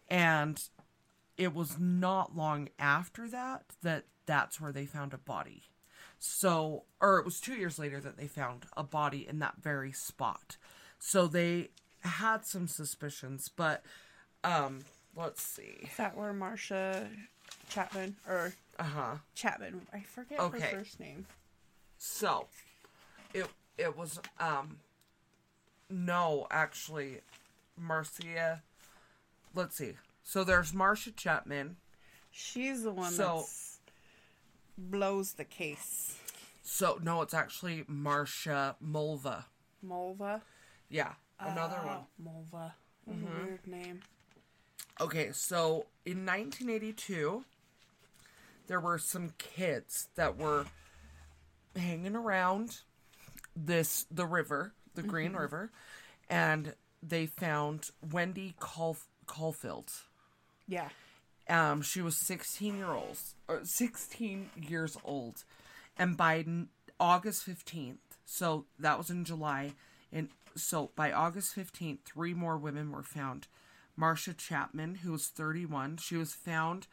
And it was not long after that that that's where they found a body. So, or it was two years later that they found a body in that very spot. So they had some suspicions, but um, let's see.
Is that where Marcia Chapman or
Uh huh.
Chapman? I forget
Okay.
her first name.
So, it it was um, no, actually, Marcia. Let's see. So there's Marcia Chapman.
She's the one
So-
that blows the case.
So no, it's actually Marcia Mulva.
Mulva.
Yeah, another
Oh,
one.
Mulva. What a weird name.
Okay, so in 1982, there were some kids that were hanging around this the river, the Green River, and they found Wendy Caul- Coffield.
Yeah.
Um, she was 16 year old, or 16 years old, and by n- August 15th, so that was in July, and so by August 15th, three more women were found. Marcia Chapman, who was 31, she was found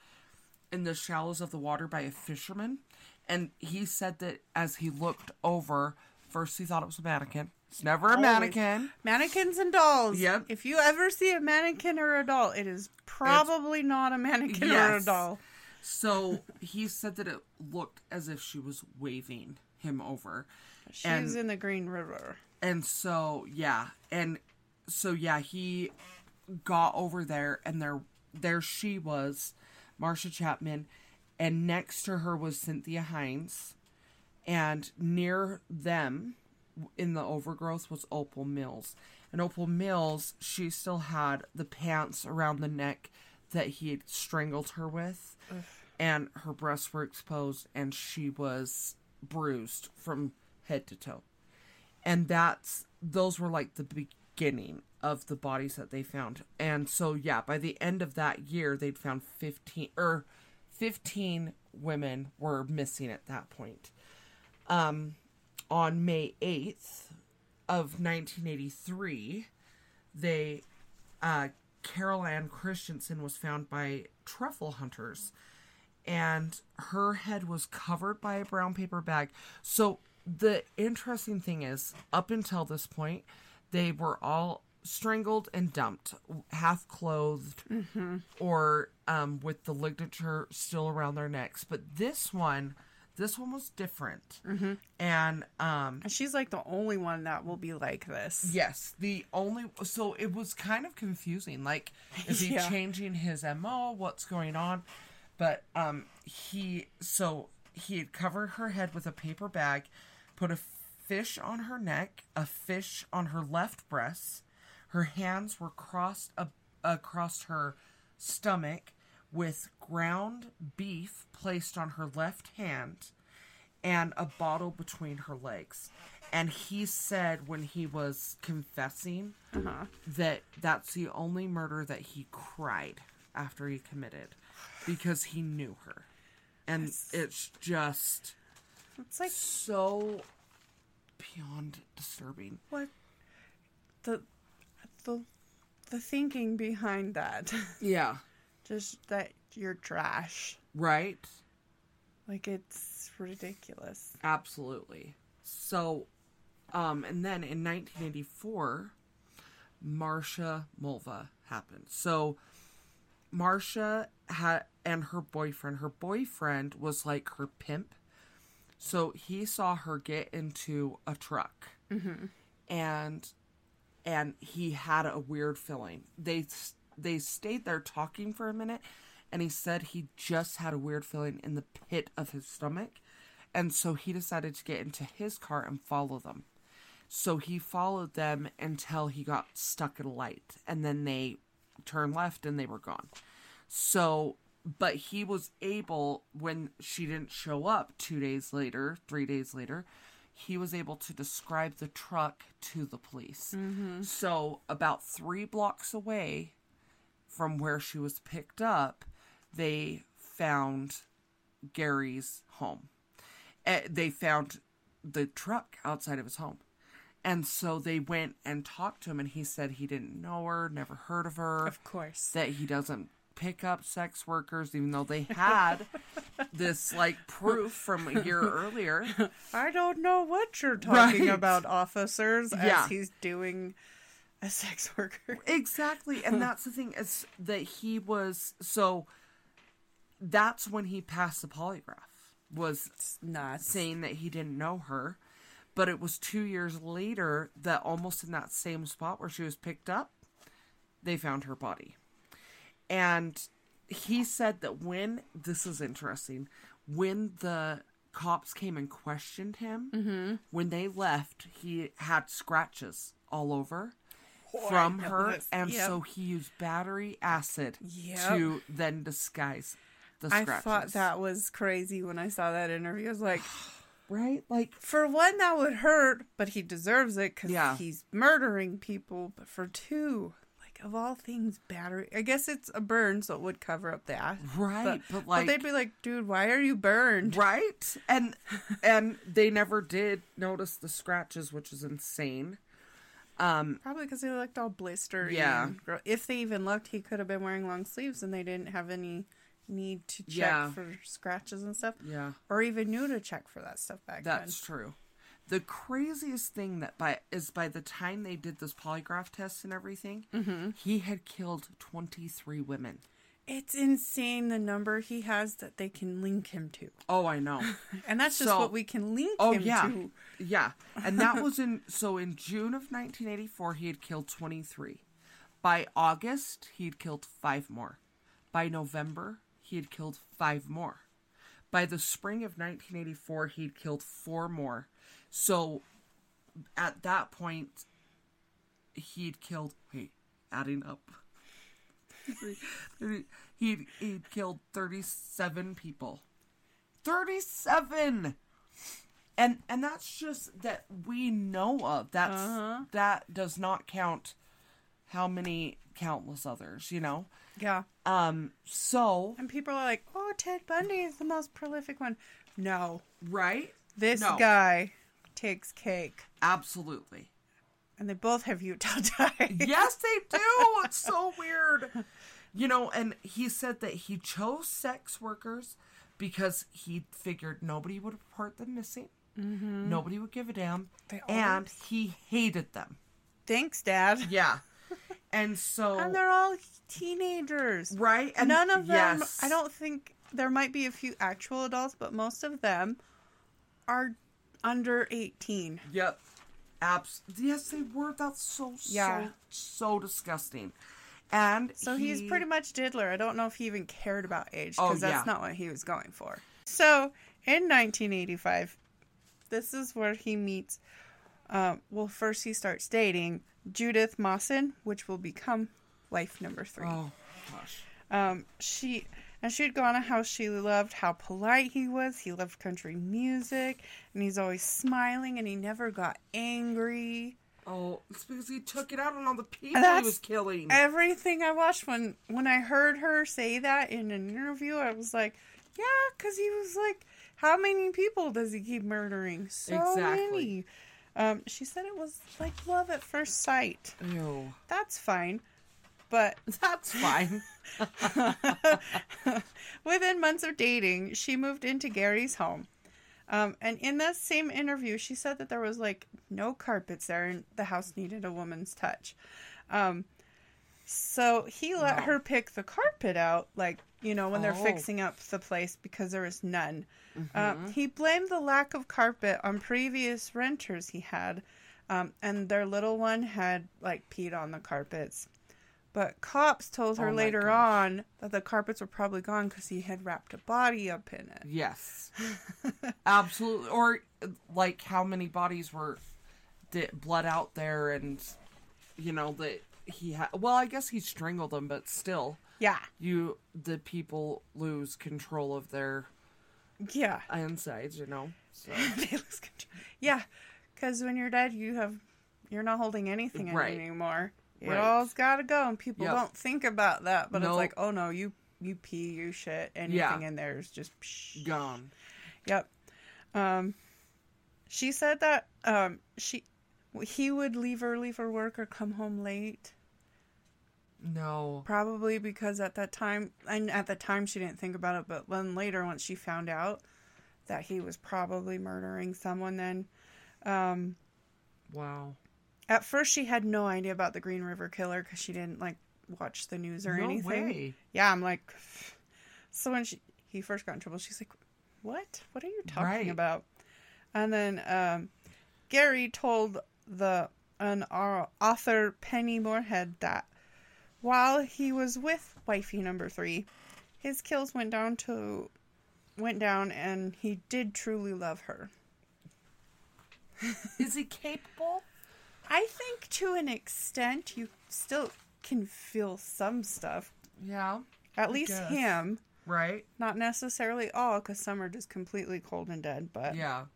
in the shallows of the water by a fisherman, and he said that as he looked over, first he thought it was a mannequin. It's never a
Always.
mannequin.
Mannequins and dolls.
Yep.
If you ever see a mannequin or a doll, it is probably not a mannequin or a doll.
So he said that it looked as if she was waving him over.
She's
And-
in the Green River.
And so yeah, and so yeah, he got over there and there there she was, Marcia Chapman, and next to her was Cynthia Hinds, and near them in the overgrowth was Opal Mills. And Opal Mills, she still had the pants around the neck that he had strangled her with, and her breasts were exposed, and she was bruised from head to toe. And that's those were like the beginning of the bodies that they found. And so yeah by the end of that year they'd found 15 or 15 women were missing at that point. Um on may 8th of 1983 they uh carol ann christensen was found by truffle hunters. And her head was covered by a brown paper bag. So the interesting thing is, up until this point, they were all strangled and dumped, half clothed, or um, with the ligature still around their necks. But this one, This one was different. And um
And she's like the only one that will be like this.
yes, the only so it was kind of confusing. Like is he
Yeah.
changing his MO? What's going on? But um he so he'd covered her head with a paper bag, put a fish on her neck, a fish on her left breast. Her hands were crossed ab- across her stomach with ground beef placed on her left hand and a bottle between her legs. And he said when he was confessing
Uh-huh.
that that's the only murder that he cried after he committed because he knew her. And it's just
It's like
so beyond disturbing.
what the the the thinking behind that.
Yeah.
Just that you're trash.
Right?
Like it's ridiculous.
Absolutely. So, um, and then in 1984, Marcia Mulva happened. So, Marcia had and her boyfriend. Her boyfriend was like her pimp. So he saw her get into a truck, and and he had a weird feeling. They they stayed there talking for a minute, and he said he just had a weird feeling in the pit of his stomach, and so he decided to get into his car and follow them. So he followed them until he got stuck at a light, and then they turned left and they were gone. So, but he was able, when she didn't show up two days later, three days later, he was able to describe the truck to the police. So, about three blocks away from where she was picked up, they found Gary's home. Eh, They found the truck outside of his home. And so they went and talked to him, and he said he didn't know her, never heard of her
Of course.
that he doesn't pick up sex workers, even though they had this like proof from a year earlier.
I don't know what you're talking
Right.
about, officers,
Yeah.
as he's doing a sex worker.
Exactly. And that's the thing is that he was so that's when he passed the polygraph was
It's nuts.
saying that he didn't know her. But it was two years later that almost in that same spot where she was picked up, they found her body. And he said that when this is interesting, when the cops came and questioned him, mm-hmm. when they left, he had scratches all over oh, from
Oh, know
her,
this.
and
Yep.
so he used battery acid
Yep.
to then disguise the
I thought that was crazy when I saw that interview. I was like,
right, like
for one, that would hurt, but he deserves it because
Yeah.
he's murdering people. But for two, like of all things, battery. I guess it's a burn, so it would cover up the ash.
right, but, like
but they'd be like, dude, why are you burned?
right and and they never did notice the scratches which is insane um
Probably because they looked all blistered.
Yeah.
If they even looked, he could have been wearing long sleeves, and they didn't have any need to check
Yeah.
for scratches and stuff,
yeah
or even knew to check for that stuff back then.
that's true the craziest thing that by is by the time they did this polygraph test and everything
Mm-hmm.
he had killed 23 women.
It's insane the number he has that they can link him to,
oh i know.
And that's just
So-
what we can link
oh
him
yeah.
to.
yeah. And that was in so in june of 1984 he had killed 23 by august he had killed five more. By november he had killed five more. By the spring of 1984 he'd killed four more so at that point he'd killed wait adding up. He'd, he'd killed 37 people. 37 and and that's just that we know of. That's
Uh-huh.
that does not count how many countless others you know?
Yeah,
um so
and people are like, "Oh, Ted Bundy is the most prolific one." No,
right?
This
No.
guy takes cake,
absolutely
and they both have Utah ties.
yes they do it's so weird you know and he said that he chose sex workers because he figured nobody would report them missing mm-hmm. nobody would give a damn
They
and he hated them
Thanks, Dad.
yeah and so
And they're all teenagers.
right and
None of them.
yes.
I don't think there might be a few actual adults, but most of them are under 18.
Yep. Abs. Yes, they were. That's so
Yeah.
so so disgusting. And
So he's pretty much diddler. I don't know if he even cared about age
Oh,
because that's
yeah.
not what he was going for. So in 1985, this is where he meets. Um, well, first he starts dating Judith Mawson, which will become wife number three.
Oh gosh.
Um, she and she'd gone a house she loved how polite he was. He loved country music, and he's always smiling, and he never got angry.
Oh, it's because he took it out on all the people he was killing.
Everything I watched when when I heard her say that in an interview, I was like, yeah, because he was like, how many people does he keep murdering? So
Exactly.
many. Um, she said it was like love at first sight.
Ew.
That's fine, but
That's fine.
Within months of dating, she moved into Gary's home. Um, and in that same interview, she said that there was like no carpets there and the house needed a woman's touch. Um, so he let
Wow.
her pick the carpet out, like, you know, when they're
Oh.
fixing up the place because there was none.
Mm-hmm.
Uh, he blamed the lack of carpet on previous renters he had, um, and their little one had like peed on the carpets. But cops told her
Oh
later
gosh.
on that the carpets were probably gone because he had wrapped a body up in it.
Yes. Absolutely. Or like how many bodies were did blood out there and you know that he had well, I guess he strangled them, but still
Yeah,
you the people lose control of their
yeah,
insides, you know. So
They lose control. yeah. Because when you're dead, you have you're not holding anything
Right.
anymore. It
Right.
all's got to go, and people
Yep.
don't think about that. But it's like, oh no, you you pee, you shit, anything in there is just. Psh.
gone.
Yep. Um, she said that um she he would leave early for work or come home late.
No.
Probably because at that time, and at the time she didn't think about it, but then later, once she found out that he was probably murdering someone, then um,
Wow.
At first she had no idea about the Green River Killer because she didn't like watch the news or
no
anything.
way.
Yeah, I'm like, so when she he first got in trouble, she's like, "What? What are you talking
Right.
about?" And then um, Gary told the an au- author Penny Moorhead that while he was with wifey number three, his kills went down to went down, and he did truly love her.
Is he capable?
I think to an extent, you still can feel some stuff.
Yeah.
At least
guess.
him.
Right?
Not necessarily all, because some are just completely cold and dead. But
Yeah.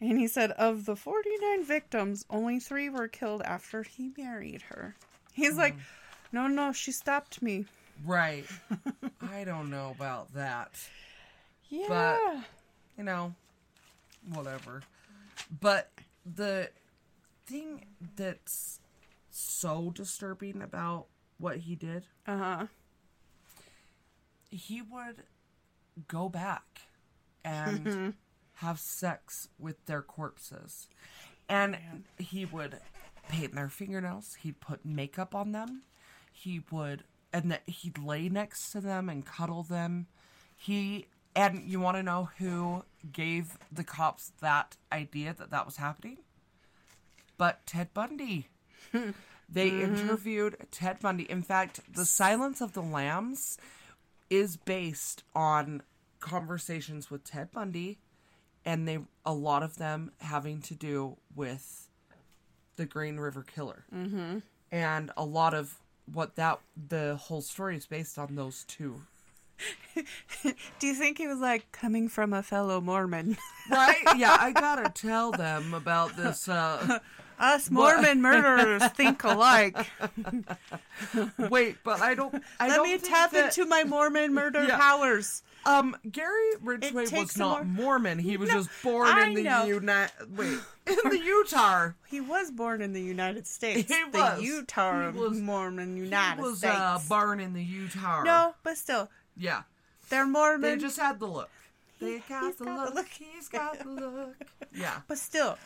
and he said of the forty nine victims, only three were killed after he married her. He's like, mm. no, no, she stopped me.
Right. I don't know about that.
Yeah,
you know, whatever. But the thing that's so disturbing about what he did,
uh huh.
he would go back and have sex with their corpses. And he would paint their fingernails, he'd put makeup on them, he would and that he'd lay next to them and cuddle them. He and you want to know who gave the cops that idea that that was happening? But Ted Bundy. they interviewed Ted Bundy. In fact, The Silence of the Lambs is based on conversations with Ted Bundy and they a lot of them having to do with the Green River Killer. Mm-hmm. And a lot of what that the whole story is based on those two.
Do you think he was like coming from a fellow Mormon?
Right? yeah, I gotta tell them about this. Uh,
Us Mormon murderers think alike.
wait, but I don't. I
Let
don't
me tap
that-
into my Mormon murder
Yeah.
powers.
Um, Gary Ridgway was not
more-
Mormon. He was
No,
just born
I
in the. United. Wait, in the Utah.
He was born in the United States.
He
the
was.
Utah
He was-
Mormon
He
United
was
States.
uh, born in the Utah.
no, but still,
Yeah.
they're Mormon.
They just had the look. They got,
he's
the,
got the
look.
look.
He's got the look. Yeah.
But still,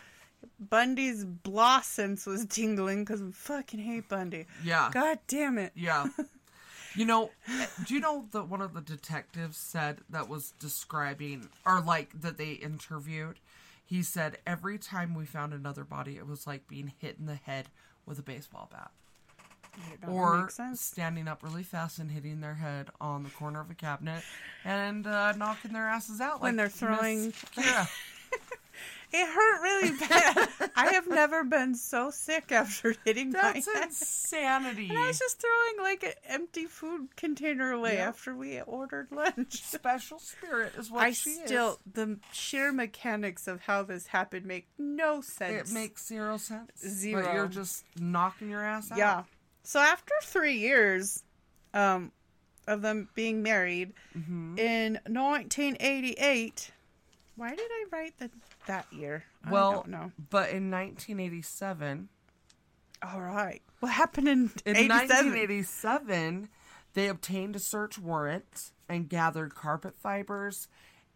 Bundy's blossoms was tingling because we fucking hate Bundy.
Yeah.
God damn it.
Yeah. You know, do you know that one of the detectives said that was describing, or like that they interviewed? He said every time we found another body, it was like being hit in the head with a baseball bat, or
sense.
standing up really fast and hitting their head on the corner of a cabinet and uh, knocking their asses out
When
like
they're throwing-
Kira.
It hurt really bad. I have never been so sick after hitting
That's
my head.
insanity.
And I was just throwing like an empty food container away
Yeah.
after we ordered lunch.
Special spirit is what
I
she
still the sheer mechanics of how this happened make no sense.
It makes zero sense.
Zero.
But you're just knocking your ass out.
yeah. So after three years, um, of them being married
Mm-hmm.
in 1988, why did I write the, that year?
Well,
don't
but in 1987,
All right, what happened in,
in
87?
1987, they obtained a search warrant and gathered carpet fibers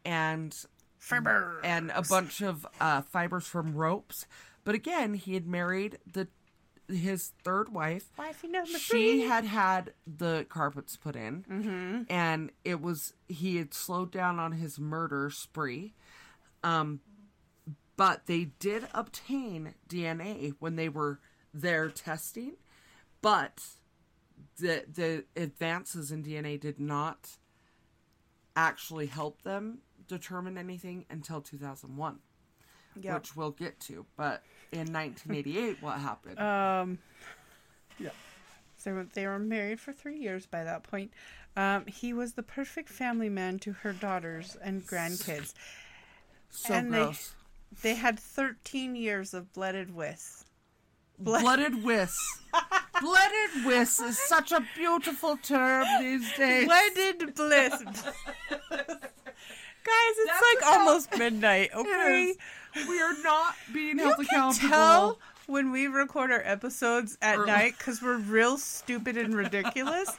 and
Fibers.
and a bunch of uh, fibers from ropes. But again, he had married the his third wife.
Wifey number
She
three.
had had the carpets put in,
Mm-hmm.
and it was he had slowed down on his murder spree. Um, but they did obtain DNA when they were there testing, but the the advances in DNA did not actually help them determine anything until 2001,
Yep.
which we'll get to. But in 1988, what happened?
Um,
Yeah.
So they were married for three years by that point. Um, he was the perfect family man to her daughters and grandkids.
so
and they-
gross.
They had 13 years of blooded bliss.
Blooded whiss. Blooded whiss is such a beautiful term these days.
Blooded bliss. Guys, it's
That's
like almost midnight, okay?
We are not being
You
held
can
accountable.
tell when we record our episodes at
Early.
night because we're real stupid and ridiculous.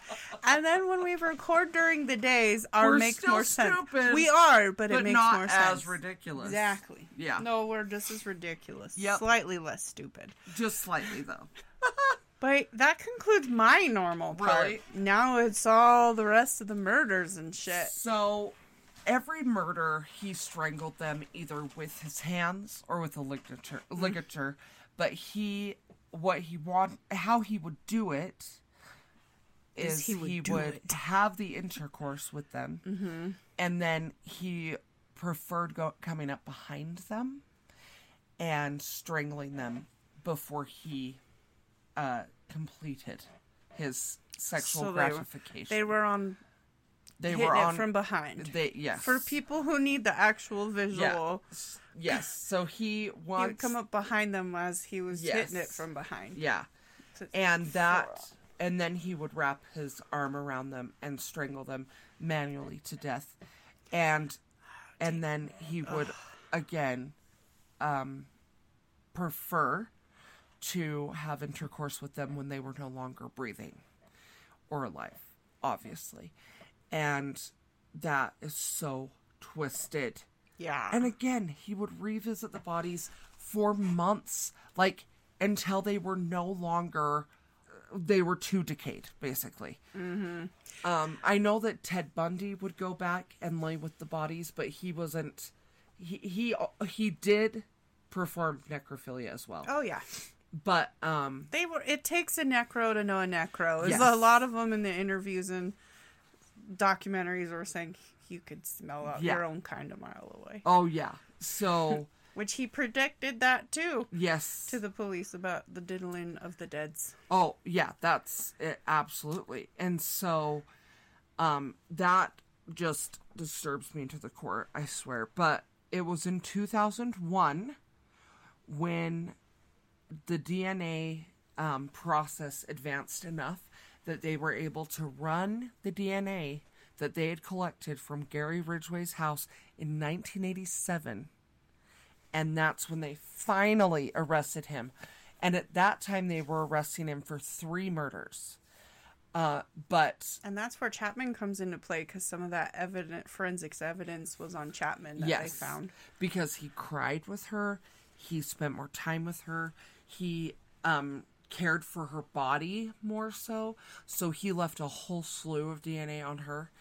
and then when we record during the days, our
We're
makes more sense. We are, but, it
but
makes
not
more
as
sense.
ridiculous.
Exactly.
Yeah.
No, we're just as ridiculous.
Yep.
Slightly less stupid.
Just slightly though.
But that concludes my normal part.
Really?
Now it's all the rest of the murders and shit.
So every murder he strangled them either with his hands or with a ligature mm-hmm. ligature. But he what he want how he would do it
Is
is
he
he
would
would,
it.
have the intercourse with them
Mm-hmm.
and then he preferred go- coming up behind them and strangling them before he uh, completed his sexual
So they were-
gratification.
They were on
They
hitting
were on
it from behind.
They yes
For people who need the actual visual,
S- yes. So he
he would come up behind them as he was hitting it from behind.
yeah, and that and then he would wrap his arm around them and strangle them manually to death, and and then he would again um, prefer to have intercourse with them when they were no longer breathing or alive, obviously. And that is so twisted.
yeah.
And again, he would revisit the bodies for months, like until they were no longer, they were too decayed, basically. Mm-hmm. Um, I know that Ted Bundy would go back and lay with the bodies, but he wasn't. He he he did perform necrophilia as well,
oh yeah.
but um,
They were. It takes a necro to know a necro. There's
Yes.
a lot of them in the interviews and documentaries were saying you could smell out
Yeah.
your own kind a mile away.
oh yeah. So
Which he predicted that too
yes,
to the police about the diddling of the deads.
Oh, yeah, that's it, absolutely. And so um that just disturbs me to the core, I swear. But it was in 2001 when the DNA um, process advanced enough that they were able to run the DNA that they had collected from Gary Ridgway's house in 1987 and that's when they finally arrested him. And at that time, they were arresting him for three murders. Uh, but
And that's where Chapman comes into play because some of that evident forensics evidence was on Chapman that
yes,
they found.
because he cried with her, he spent more time with her, he um, cared for her body more so. So he left a whole slew of DNA on her,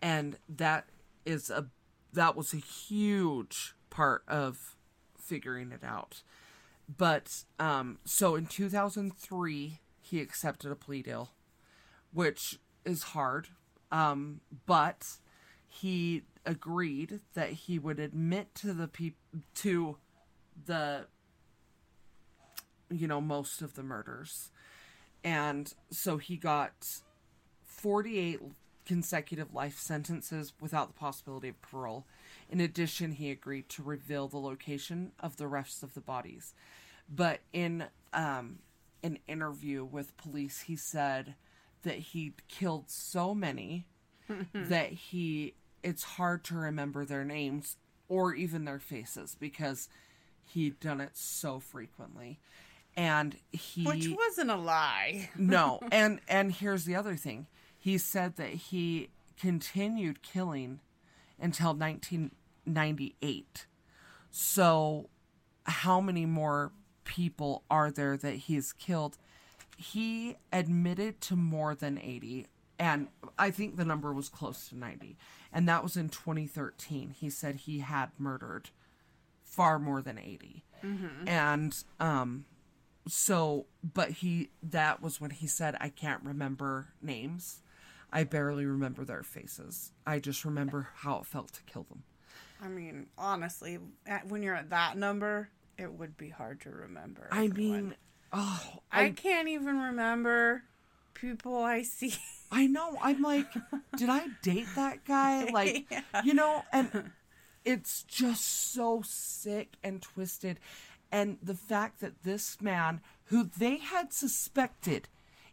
and that is a that was a huge part of figuring it out. But um, so in 2003, he accepted a plea deal, which is hard. Um, but he agreed that he would admit to the peop- to the you know most of the murders. And so he got 48 consecutive life sentences without the possibility of parole. In addition he agreed to reveal the location of the rest of the bodies. But in um, an interview with police he said that he killed so many that he it's hard to remember their names or even their faces because he'd done it so frequently and he
Which wasn't a lie.
no and and here's the other thing. He said that he continued killing until 1998 so how many more people are there that he's killed? He admitted to more than 80 and i think the number was close to 90 and that was in 2013 he said he had murdered far more than 80 and um so but he that was when he said i can't remember names i barely remember their faces i just remember how it felt to kill them
I mean, honestly, when you're at that number, it would be hard to remember.
i
everyone.
mean oh
I
I,
can't even remember people I see.
I know i'm like did i date that guy like you know and it's just so sick and twisted and the fact that this man who they had suspected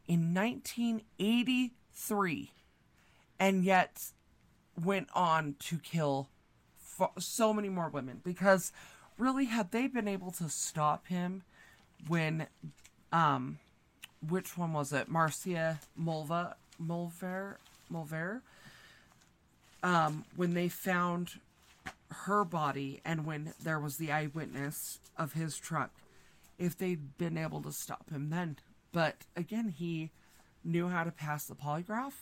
in 1983 and yet went on to kill so many more women. Because really had they been able to stop him when um which one was it? Marcia mulva mulver mulver? Um when they found her body and when there was the eyewitness of his truck if they'd been able to stop him then. But again he knew how to pass the polygraph.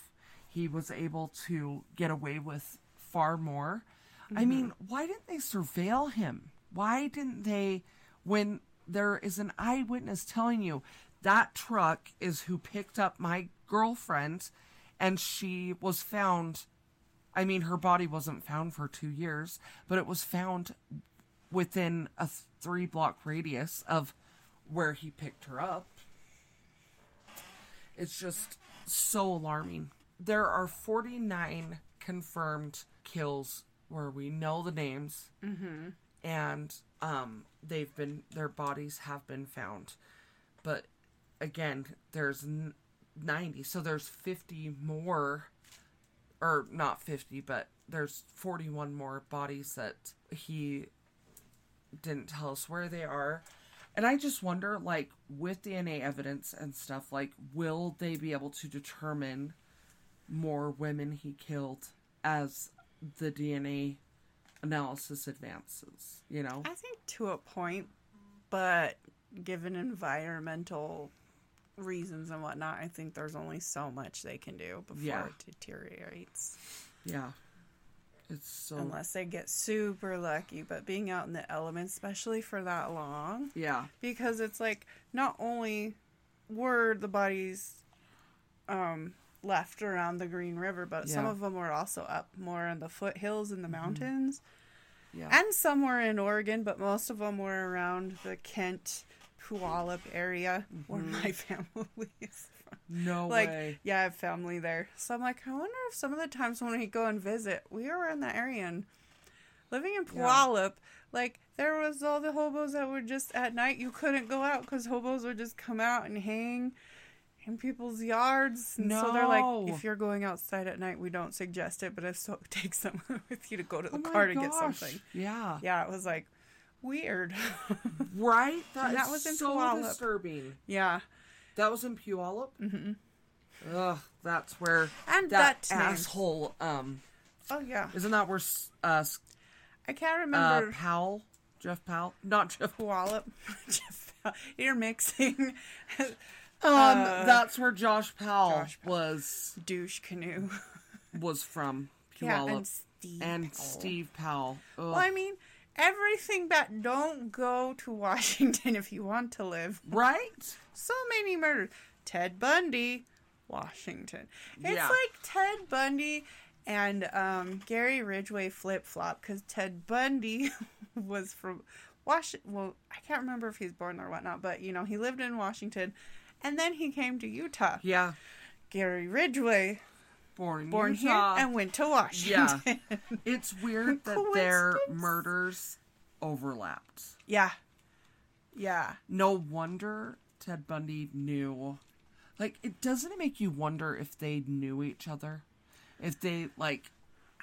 He was able to get away with far more. I mm-hmm. mean why didn't they surveil him? Why didn't they when there is an eyewitness telling you that truck is who picked up my girlfriend and she was found I mean, her body wasn't found for two years, but it was found within a three block radius of where he picked her up. It's just so alarming. There are 49 confirmed kills where we know the names, and um, they've been their bodies have been found. But again, there's 90, so there's 50 more or not 50 but there's 41 more bodies that he didn't tell us where they are. And i just wonder like with dna evidence and stuff like will they be able to determine more women he killed as the dna analysis advances you know?
I think to a point, but given environmental reasons and whatnot, I think there's only so much they can do before
Yeah.
it deteriorates.
yeah it's so
Unless they get super lucky, but being out in the elements, especially for that long,
yeah
because it's like not only were the bodies um left around the Green River, but some of them were also up more in the foothills in the mountains.
yeah
And some were in Oregon, but most of them were around the Kent, Puyallup area where mm-hmm. my family is from.
no
Like,
way
yeah, I have family there. So I'm like, I wonder if some of the times when we go and visit, we were in that area and living in Puyallup, like, there was all the hobos that were just, at night, you couldn't go out because hobos would just come out and hang in people's yards. And so they're like, if you're going outside at night, we don't suggest it, but if so, take someone with you to go to the
Oh
car to get something.
yeah
Yeah, it was like weird.
right that,
that was in
so
Puyallup.
disturbing
yeah.
That was in Puyallup. Mm-hmm. Ugh, that's where
And
that,
that
asshole. Um,
Oh yeah.
isn't that where uh,
I can't
uh
remember
Powell, Jeff Powell, not Jeff.
Puyallup. Jeff- You're mixing Um
That's where Josh Powell
Josh Powell.
was
douche canoe.
was from.
yeah,
Puyallup.
and Steve.
and
Powell.
Steve Powell. Ugh.
Well, I mean, everything that don't go to Washington if you want to live.
right?
So many murders. Ted Bundy, Washington. It's
Yeah.
like Ted Bundy and um, Gary Ridgway flip flop because Ted Bundy was from Washington. Well, I can't remember if he's born there or whatnot, but you know, he lived in Washington and then he came to Utah.
Yeah.
Gary Ridgway,
Born
born
Utah.
here and went to Washington.
Yeah, It's weird that their murders overlapped.
yeah. Yeah.
No wonder Ted Bundy knew. Like, it doesn't it make you wonder if they knew each other? If they like,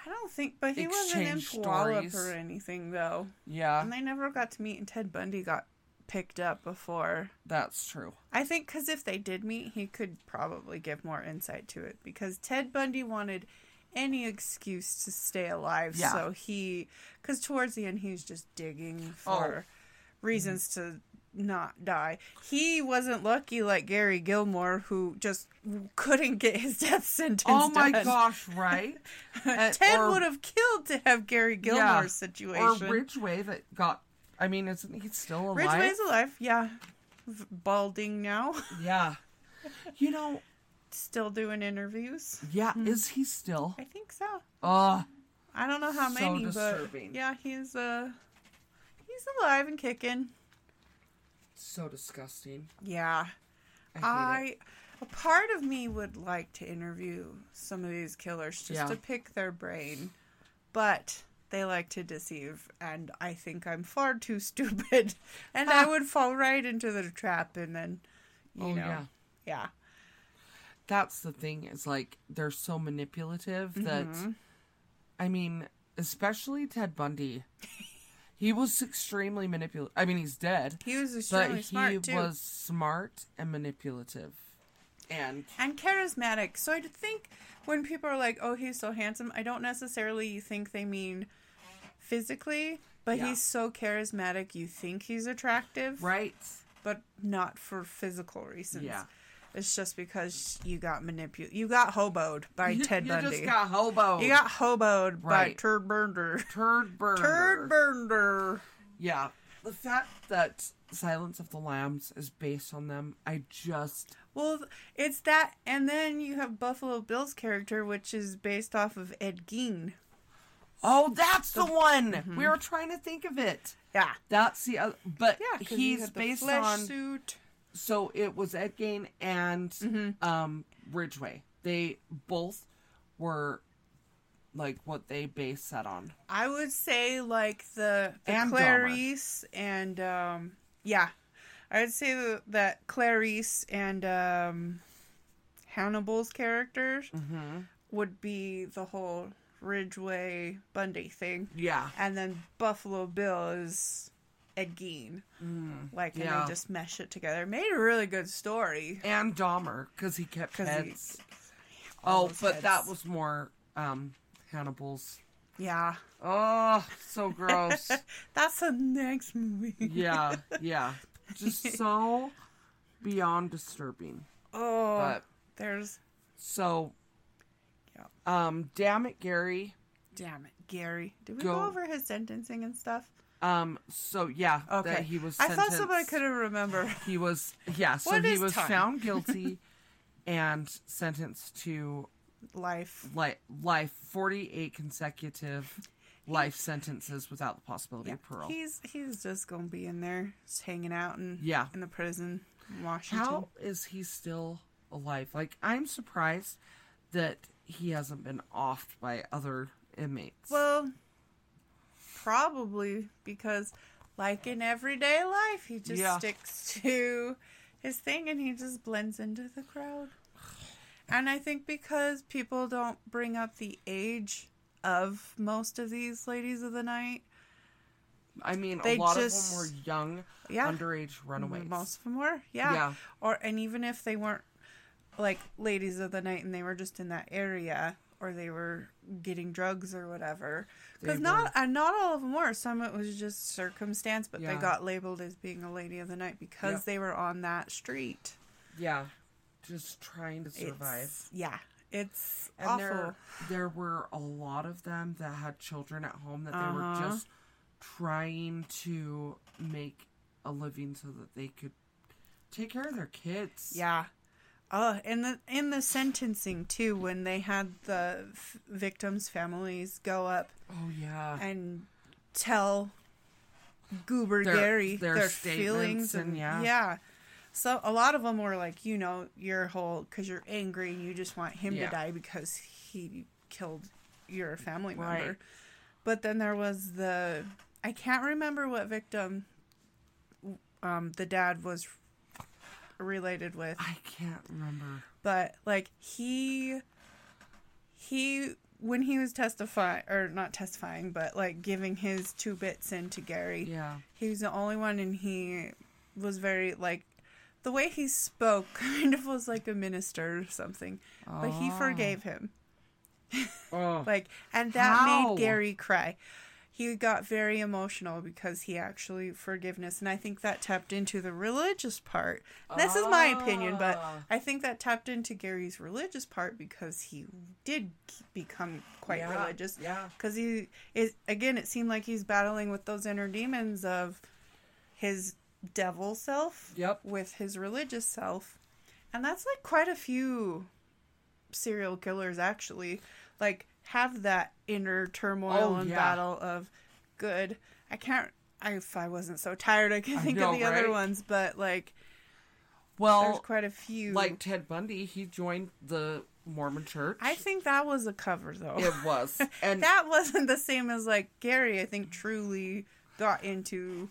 I don't think, but he wasn't in Puyallup
stories.
or anything, though.
yeah,
And they never got to meet, and Ted Bundy got picked up before.
that's true.
I think because if they did meet, he could probably give more insight to it because Ted Bundy wanted any excuse to stay alive.
Yeah.
So he, because towards the end, he's just digging
Oh.
for reasons to not die. He wasn't lucky like Gary Gilmore, who just couldn't get his death sentence.
Oh my
done.
gosh, right?
Ted would have killed to have Gary Gilmore's
Yeah.
situation.
Or Ridgway that got. I mean, isn't he still alive?
Ridgway's alive, yeah. Balding now,
Yeah. You know,
still doing interviews.
yeah, is he still?
I think so.
Uh
I don't know how
So
many,
disturbing.
but yeah, he's uh, he's alive and kicking.
so disgusting.
Yeah,
I hate it.
I. A part of me would like to interview some of these killers just
Yeah.
to pick their brain, but they like to deceive, and I think I'm far too stupid, and I would fall right into the trap, and then, you
oh
know,
yeah.
yeah.
That's the thing. Is like they're so manipulative that.
Mm-hmm.
I mean, especially Ted Bundy. he was extremely manipulative. I mean, he's dead,
He was
but
extremely
he
smart too.
was smart and manipulative. And
and charismatic. So I think when people are like, "Oh, he's so handsome," I don't necessarily think they mean physically, but
Yeah.
he's so charismatic. You think he's attractive,
right,
but not for physical reasons.
yeah.
It's just because you got manipulated. You got hoboed by
You-
Ted
you
Bundy.
just got hobo.
you got hoboed by Turd Burner.
turd burner.
Turd Burner.
Yeah, the fact that Silence of the Lambs is based on them, I just
Well, it's that, and then you have Buffalo Bill's character, which is based off of Ed Gein.
Oh, that's the one
Mm-hmm.
we were trying to think of it.
Yeah,
That's the other, but
yeah, he
he's
the
based
flesh
on.
suit.
So it was Ed Gein and
Mm-hmm.
um, Ridgway. They both were like what they based that on.
I would say like the, the
And
Clarice and um yeah. I would say the, that Clarice and um Hannibal's characters
Mm-hmm.
would be the whole Ridgway Bundy thing.
Yeah.
And then Buffalo Bill is Ed Gein. Like and
yeah.
they just mesh it together. Made a really good story.
And Dahmer because he kept
he-
heads.
all
oh, but that was more um, Hannibal's.
Yeah.
Oh, so gross.
That's the next movie.
yeah, yeah. Just so beyond disturbing.
Oh
But
there's
so. Um, damn it, Gary.
Damn it, Gary. Did we
Go.
go, over his sentencing and stuff?
Um, so yeah,
Okay.
he was.
I thought somebody couldn't remember.
He was yeah, so he was
time?
found guilty and sentenced to
Life.
life life 48 consecutive life sentences without the possibility of parole.
He's he's just gonna be in there, just hanging out in
Yeah.
in the prison in Washington.
How is he still alive? Like I'm surprised that he hasn't been offed by other inmates.
Well, probably because, like in everyday life, he just
Yeah.
sticks to his thing and he just blends into the crowd. And I think because people don't bring up the age of most of these ladies of the night,
I mean, a lot
just-
of them were young,
yeah,
underage runaways.
most of them were, yeah.
Yeah.
Or and even if they weren't like ladies of the night and they were just in that area or they were getting drugs or whatever. Because not and not all of them were. Some it was just circumstance, but
Yeah.
they got labeled as being a lady of the night because
Yep.
they were on that street.
Yeah. just trying to survive.
It's, yeah, it's
and
awful.
there there were a lot of them that had children at home that they were
Uh-huh.
just trying to make a living so that they could take care of their kids.
Yeah. Oh, and the in the sentencing too, when they had the f- victims' families go up
Oh yeah.
and tell Goober
Their-
Gary
their
their, feelings
and-
and
yeah.
yeah. So a lot of them were like, you know, your whole because you're angry and you just want him
Yeah.
to die because he killed your family member.
Right.
But then there was the I can't remember what victim um the dad was related with
I can't remember.
but like he he when he was testifying or not testifying but like giving his two bits in to gary
Yeah.
he was the only one and he was very like the way he spoke kind of was like a minister or something but he
Oh.
forgave him
Oh.
like and that
How?
made gary cry he got very emotional because he actually forgiveness and i think that tapped into the religious part this is my opinion but
Ah.
i think that tapped into gary's religious part because he did become quite
Yeah,
religious
Yeah.
because he is again it seemed like he's battling with those inner demons of his devil self
Yep.
with his religious self and that's like quite a few serial killers actually like have that inner turmoil
Oh,
and
yeah.
battle of good i can't I, if i wasn't so tired i could
I
think
know,
of the other ones but like
well, there's
quite a few
like Ted Bundy, he joined the Mormon church.
i think that was a cover though
it was. And
that wasn't the same as like Gary. I think truly got into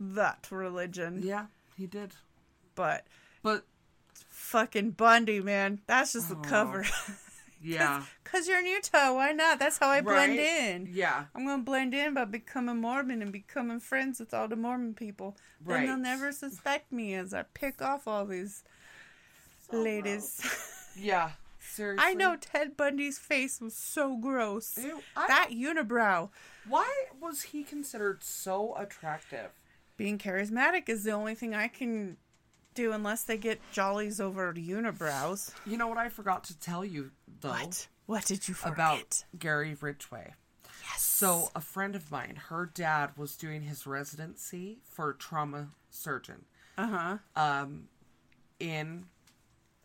that religion,
yeah, he did.
but
But
fucking Bundy, man, that's just the
Oh,
cover.
yeah.
Cause you're in Utah, why not? That's how I blend
Right?
in.
Yeah.
I'm gonna blend in by becoming Mormon and becoming friends with all the Mormon people. Right. Then they'll never suspect me as I pick off all these ladies.
Yeah. Seriously.
I know Ted Bundy's face was so gross.
Ew, I-
That unibrow.
Why was he considered so attractive?
being charismatic is the only thing I can do unless they get jollies over unibrows.
You know what I forgot to tell you though
What? What did you forget?
about Gary Ridgway.
yes.
So a friend of mine, her dad was doing his residency for a trauma surgeon
uh huh.
um, in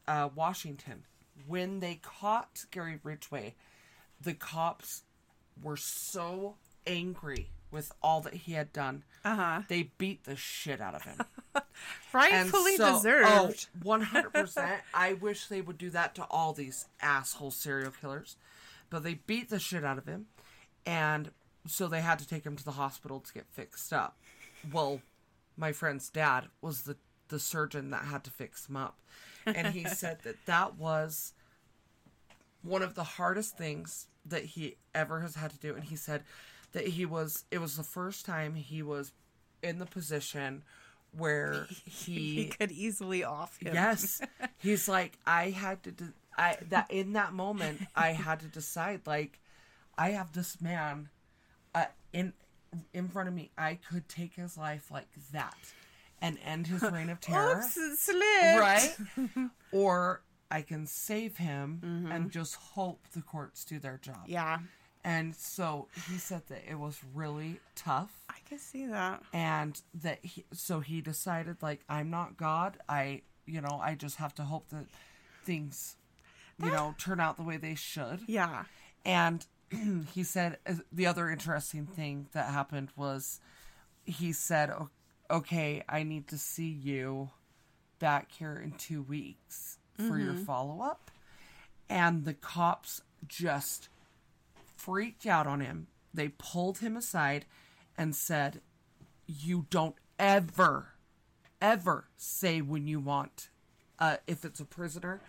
uh, Washington. When they caught Gary Ridgway, the cops were so angry with all that he had done.
Uh huh.
They beat the shit out of him.
Rightfully
so-
deserved.
Oh, 100%. I wish they would do that to all these asshole serial killers. But they beat the shit out of him. And so they had to take him to the hospital to get fixed up. Well, my friend's dad was the, the surgeon that had to fix him up. And he said that that was one of the hardest things that he ever has had to do. And he said that he was, it was the first time he was in the position where
he he could easily off him.
Yes. He's like I had to de- I that in that moment I had to decide like I have this man uh, in in front of me. I could take his life like that and end his reign of terror,
Oops, it slipped.
right? or I can save him and just hope the courts do their job.
Yeah,
And so he said that it was really tough.
I can see that.
and that he so he decided like i'm not god. I you know i just have to hope that things you know turn out the way they should.
Yeah.
and he said uh, the other interesting thing that happened was he said okay i need to see you back here in two weeks for your follow-up. And the cops just freaked out on him they pulled him aside and said you don't ever ever say when you want uh, if it's a prisoner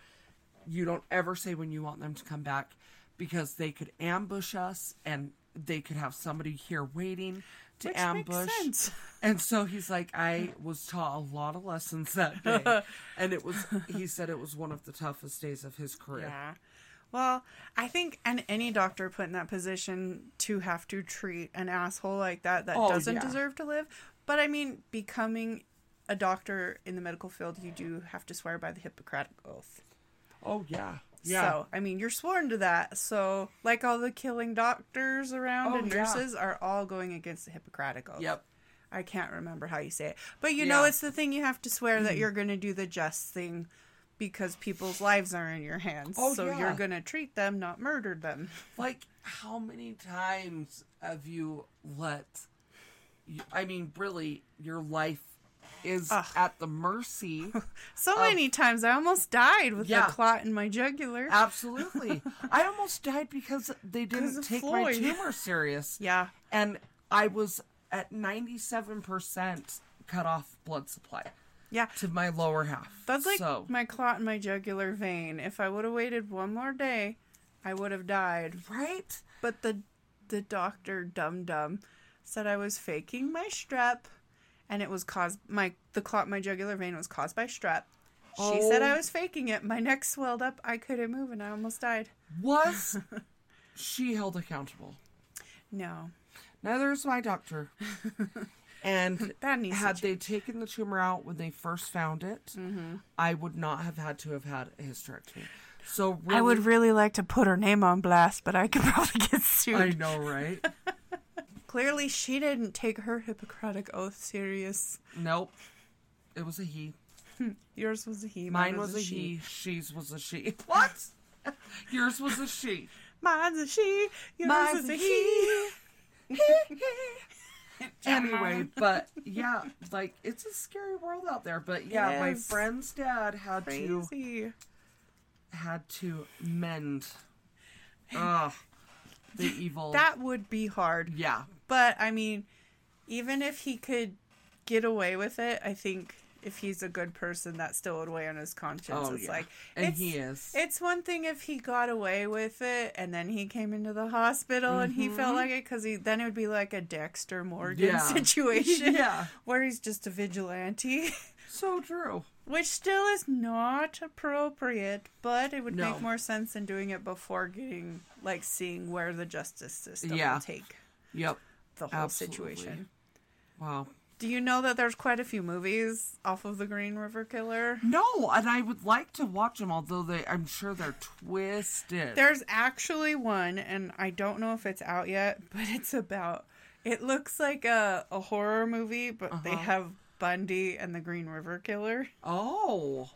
you don't ever say when you want them to come back because they could ambush us and they could have somebody here waiting to
Which
ambush
makes sense.
and so he's like i was taught a lot of lessons that day and it was he said it was one of the toughest days of his career
Yeah. Well, I think and any doctor put in that position to have to treat an asshole like that that
Oh,
doesn't
yeah.
deserve to live. But I mean, becoming a doctor in the medical field, you do have to swear by the Hippocratic Oath.
Oh yeah. Yeah.
So, I mean, you're sworn to that. So, like all the killing doctors around
Oh,
and
yeah.
nurses are all going against the Hippocratic Oath.
Yep.
I can't remember how you say it. But you know, it's the thing you have to swear that mm-hmm. you're going to do the just thing because people's lives are in your hands.
Oh,
so
yeah.
you're going to treat them, not murder them.
Like, how many times have you let? I mean, really, your life is
Ugh.
at the mercy.
So many times I almost died with
Yeah.
the clot in my jugular.
Absolutely. I almost died because they didn't take
Floyd.
my tumor serious.
Yeah.
And I was at 97% cut off blood supply
Yeah.
to my lower half.
That's like
so,
my clot in my jugular vein. If I would have waited one more day, I would have died.
right?
But the the doctor dum dum said I was faking my strep and it was caused my the clot in my jugular vein was caused by strep. She said I
Oh.
was faking it. My neck swelled up. I couldn't move and I almost died.
Was she held accountable?
No.
Neither is my doctor. And
That needs
had they taken the tumor out when they first found it,
Mm-hmm.
I would not have had to have had a hysterectomy. So really,
I would really like to put her name on blast, but I could probably get sued.
I know, right?
Clearly, she didn't take her Hippocratic oath serious.
nope. It was a he.
Yours was a he.
Mine was a he. She's was a she. What? Yours was a she.
Mine's a she. Yours
Mine's
was
a
a he.
anyway, uh-huh. but yeah, like it's a scary world out there. But yeah, my
Yes.
friend's dad had to
Crazy.
had to mend. Ugh, the evil.
That would be hard.
yeah,
But I mean, even if he could get away with it, I think if he's a good person, that still would weigh on his conscience.
Oh,
it's
yeah.
like
and
it's,
he is.
It's one thing if he got away with it and then he came into the hospital and he felt mm-hmm. like it because he then it would be like a Dexter Morgan
Yeah.
situation
yeah,
where he's just a vigilante,
so true.
which still is not appropriate, but it would
No.
make more sense than doing it before getting like seeing where the justice system
Yeah.
will take
Yep.
the whole
Absolutely.
situation.
Wow.
Do you know that there's quite a few movies off of the Green River Killer?
No, and I would like to watch them, although they, I'm sure they're twisted.
There's actually one, and I don't know if it's out yet, but it's about. It looks like a, a horror movie, but they
Uh-huh.
have Bundy and the Green River Killer.
oh,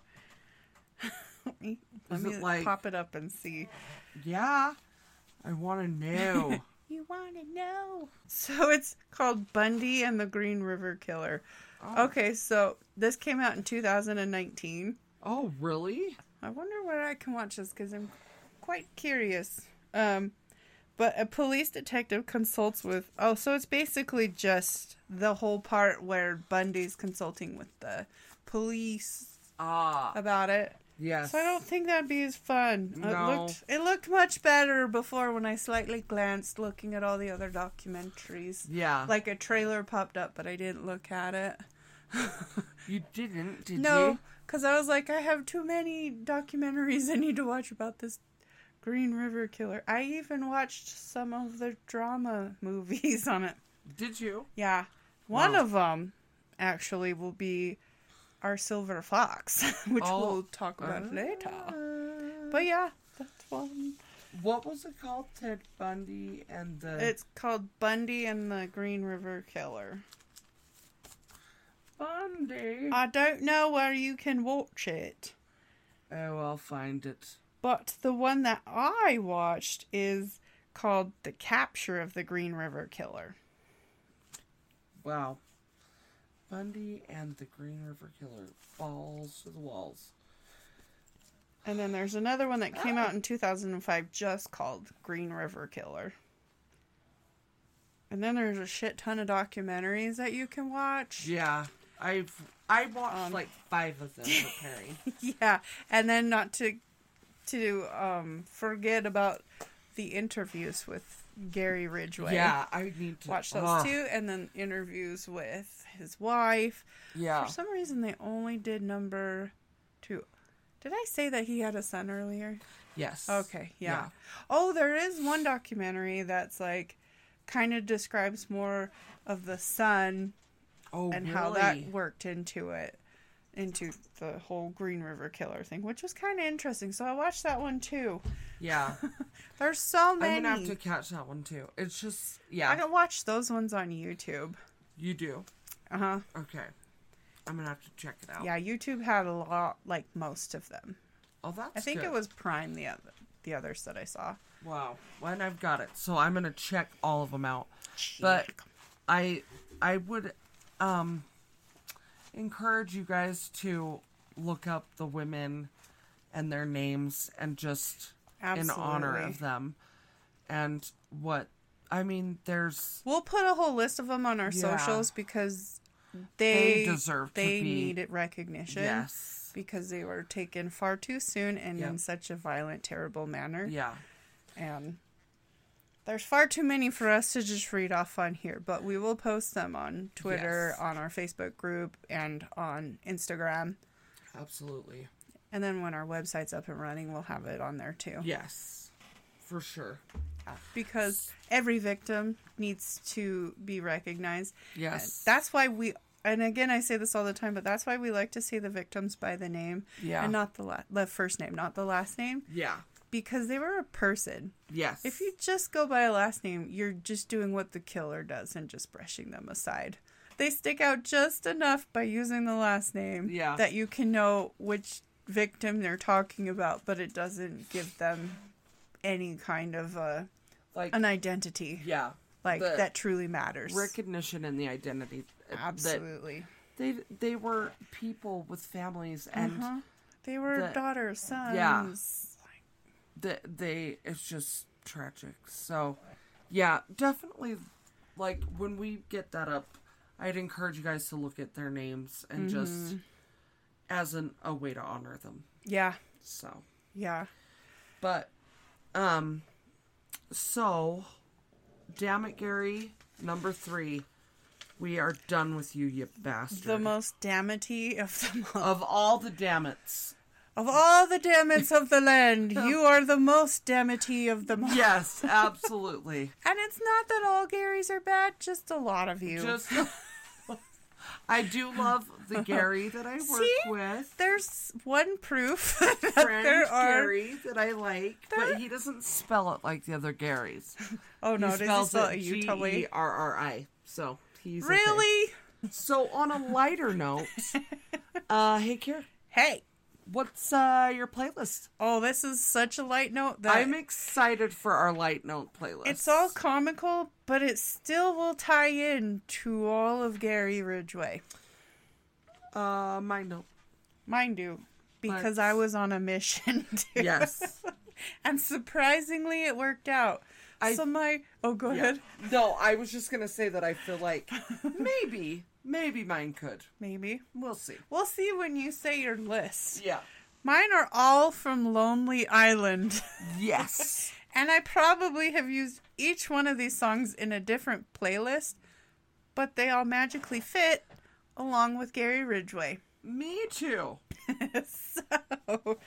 Let me, let
it like-
pop it up and see.
yeah. I want to know.
You want to know? So it's called Bundy and the Green River Killer. Okay, so this came out in 2019.
oh, really?
I wonder where I can watch this because I'm quite curious. Um, but a police detective consults with. Oh, so it's basically just the whole part where Bundy's consulting with the police
Ah,
about it.
Yes.
So I don't think that'd be as fun. It
No.
looked it looked much better before when I slightly glanced looking at all the other documentaries.
Yeah.
Like a trailer popped up, but I didn't look at it.
you didn't, did
No,
you?
because I was like, I have too many documentaries I need to watch about this Green River Killer. I even watched some of the drama movies on it.
Did you?
Yeah, one
Wow.
of them actually will be our Silver Fox, which
Oh.
we'll talk about later.
Uh,
But yeah, that's one.
what was it called? Ted Bundy and the
It's called Bundy and the Green River Killer.
Bundy.
I don't know where you can watch it.
oh, I'll find it.
But the one that I watched is called The Capture of the Green River Killer.
Wow. Bundy and the Green River Killer. Balls to the walls.
And then there's another one that came out in 2005 just called Green River Killer. And then there's a shit ton of documentaries that you can watch.
Yeah, I've I watched
Um,
like five of them preparing.
Yeah, and then not to to um forget about the interviews with Gary Ridgway.
yeah, I need to
Watch those
Ugh.
too, and then interviews with his wife.
Yeah,
For some reason, they only did number two. Did I say that he had a son earlier?
yes.
Okay, yeah.
Yeah.
Oh, there is one documentary that's like kind of describes more of the son
Oh,
and how that worked into it, into the whole Green River Killer thing, which was kind of interesting. So I watched that one too.
Yeah.
There's so many.
I'm gonna have to catch that one too. It's just yeah.
I can watch those ones on YouTube.
You do.
Uh huh.
Okay. I'm gonna have to check it out.
Yeah, YouTube had a lot, like most of them.
Oh, that's.
I think
good.
it was Prime the other, the others that I saw.
Wow. Well, and I've got it, so I'm gonna check all of them out. But I, I would, um, encourage you guys to look up the women and their names and just in honor of them and what I mean. There's
We'll put a whole list of them on our
Yeah.
socials because
They
they
deserve to
they
be-
needed recognition.
yes,
because they were taken far too soon and
Yep.
in such a violent, terrible manner.
yeah,
And there's far too many for us to just read off on here, but we will post them on Twitter,
Yes.
on our Facebook group, and on Instagram.
absolutely.
And then when our website's up and running, we'll have it on there too.
Yes, for sure.
Because every victim needs to be recognized.
Yes,
That's why we, and again, I say this all the time, but that's why we like to say the victims by the name
Yeah.
and not the, la- the first name, not the last name,
yeah,
because they were a person.
yes.
If you just go by a last name, you're just doing what the killer does and just brushing them aside. They stick out just enough by using the last name
Yeah.
that you can know which victim they're talking about, but it doesn't give them any kind of uh,
like
an identity
yeah,
like
the
that truly matters.
recognition and the identity. uh,
Absolutely.
they they were people with families and
Uh-huh. They were
the-
daughters, sons.
Yeah. that they it's just tragic. So yeah, definitely like when we get that up, I'd encourage you guys to look at their names and
Mm-hmm.
just as an a way to honor them.
Yeah.
So
Yeah.
but um so damn it Gary, number three. We are done with you, you bastard.
The most damnity of them all.
of all the dammits.
Of all the dammits of the land, you are the most damnity of them all.
Yes, absolutely.
And it's not that all Garys are bad, just a lot of you.
Just I do love the Gary that I work
See?
with.
There's one proof that
Friend
there are.
Gary that I like, but he doesn't spell it like the other Garys.
Oh no,
he
does he
spells
spell
it G E? R R I. So he's okay.
Really?
So on a lighter note, uh, hey Kira,
Hey.
What's uh your playlist?
Oh, this is such a light note that
I'm excited for our light note playlist.
it's all comical, but it still will tie in to all of Gary Ridgway.
uh my note.
Mine do. Because I was on a mission too.
Yes.
And surprisingly it worked out.
I-
so my oh go
Yeah.
ahead.
No, I was just gonna say that I feel like maybe, maybe mine could.
Maybe.
We'll see.
We'll see when you say your list.
Yeah.
Mine are all from Lonely Island.
Yes.
And I probably have used each one of these songs in a different playlist, but they all magically fit along with Gary Ridgway.
Me too.
so,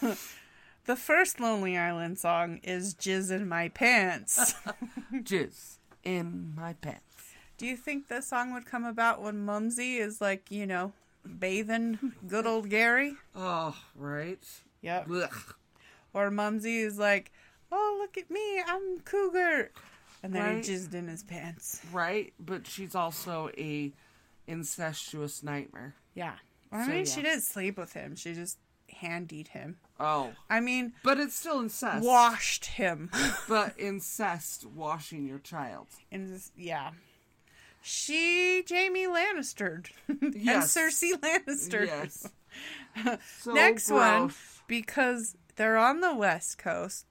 the first Lonely Island song is Jizz in My Pants.
Jizz in my pants.
Do you think this song would come about when Mumsy is like, you know, bathing good old Gary?
Oh, right.
Yep.
Ugh.
Or Mumsy is like, oh, look at me, I'm Cougar. And then
Right.
he jizzed in his pants.
Right, but she's also a incestuous nightmare.
Yeah. I
So,
mean,
yeah.
she didn't sleep with him. She just handied him.
Oh,
I mean,
but it's still incest.
washed him.
But incest, washing your child.
and this, yeah. She, Jaime Lannister.
Yes.
And Cersei Lannister.
Yes. So
Next one, because they're on the West Coast,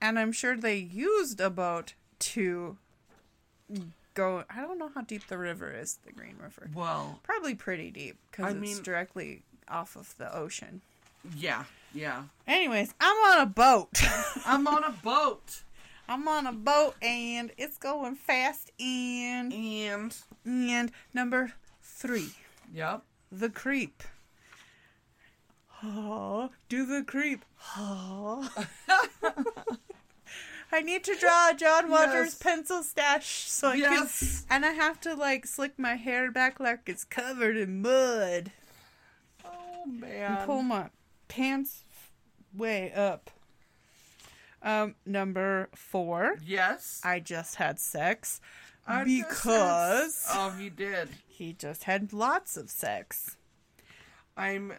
and I'm sure they used a boat to go. I don't know how deep the river is, the Green River.
Well,
Probably pretty deep because it's
mean-
directly off of the ocean.
yeah, yeah.
Anyways, I'm on a boat.
I'm on a boat.
I'm on a boat and it's going fast. And
And,
and number three,
yep.
the creep. Oh, do the creep. Oh. I need to draw John Waters
Yes.
pencil stash so I
Yes.
can. And I have to like slick my hair back like it's covered in mud.
Oh
And
man.
pull my pants way up. Um, number four.
yes.
I just had sex
I
because
said- Oh, he did.
he just had lots of sex.
I'm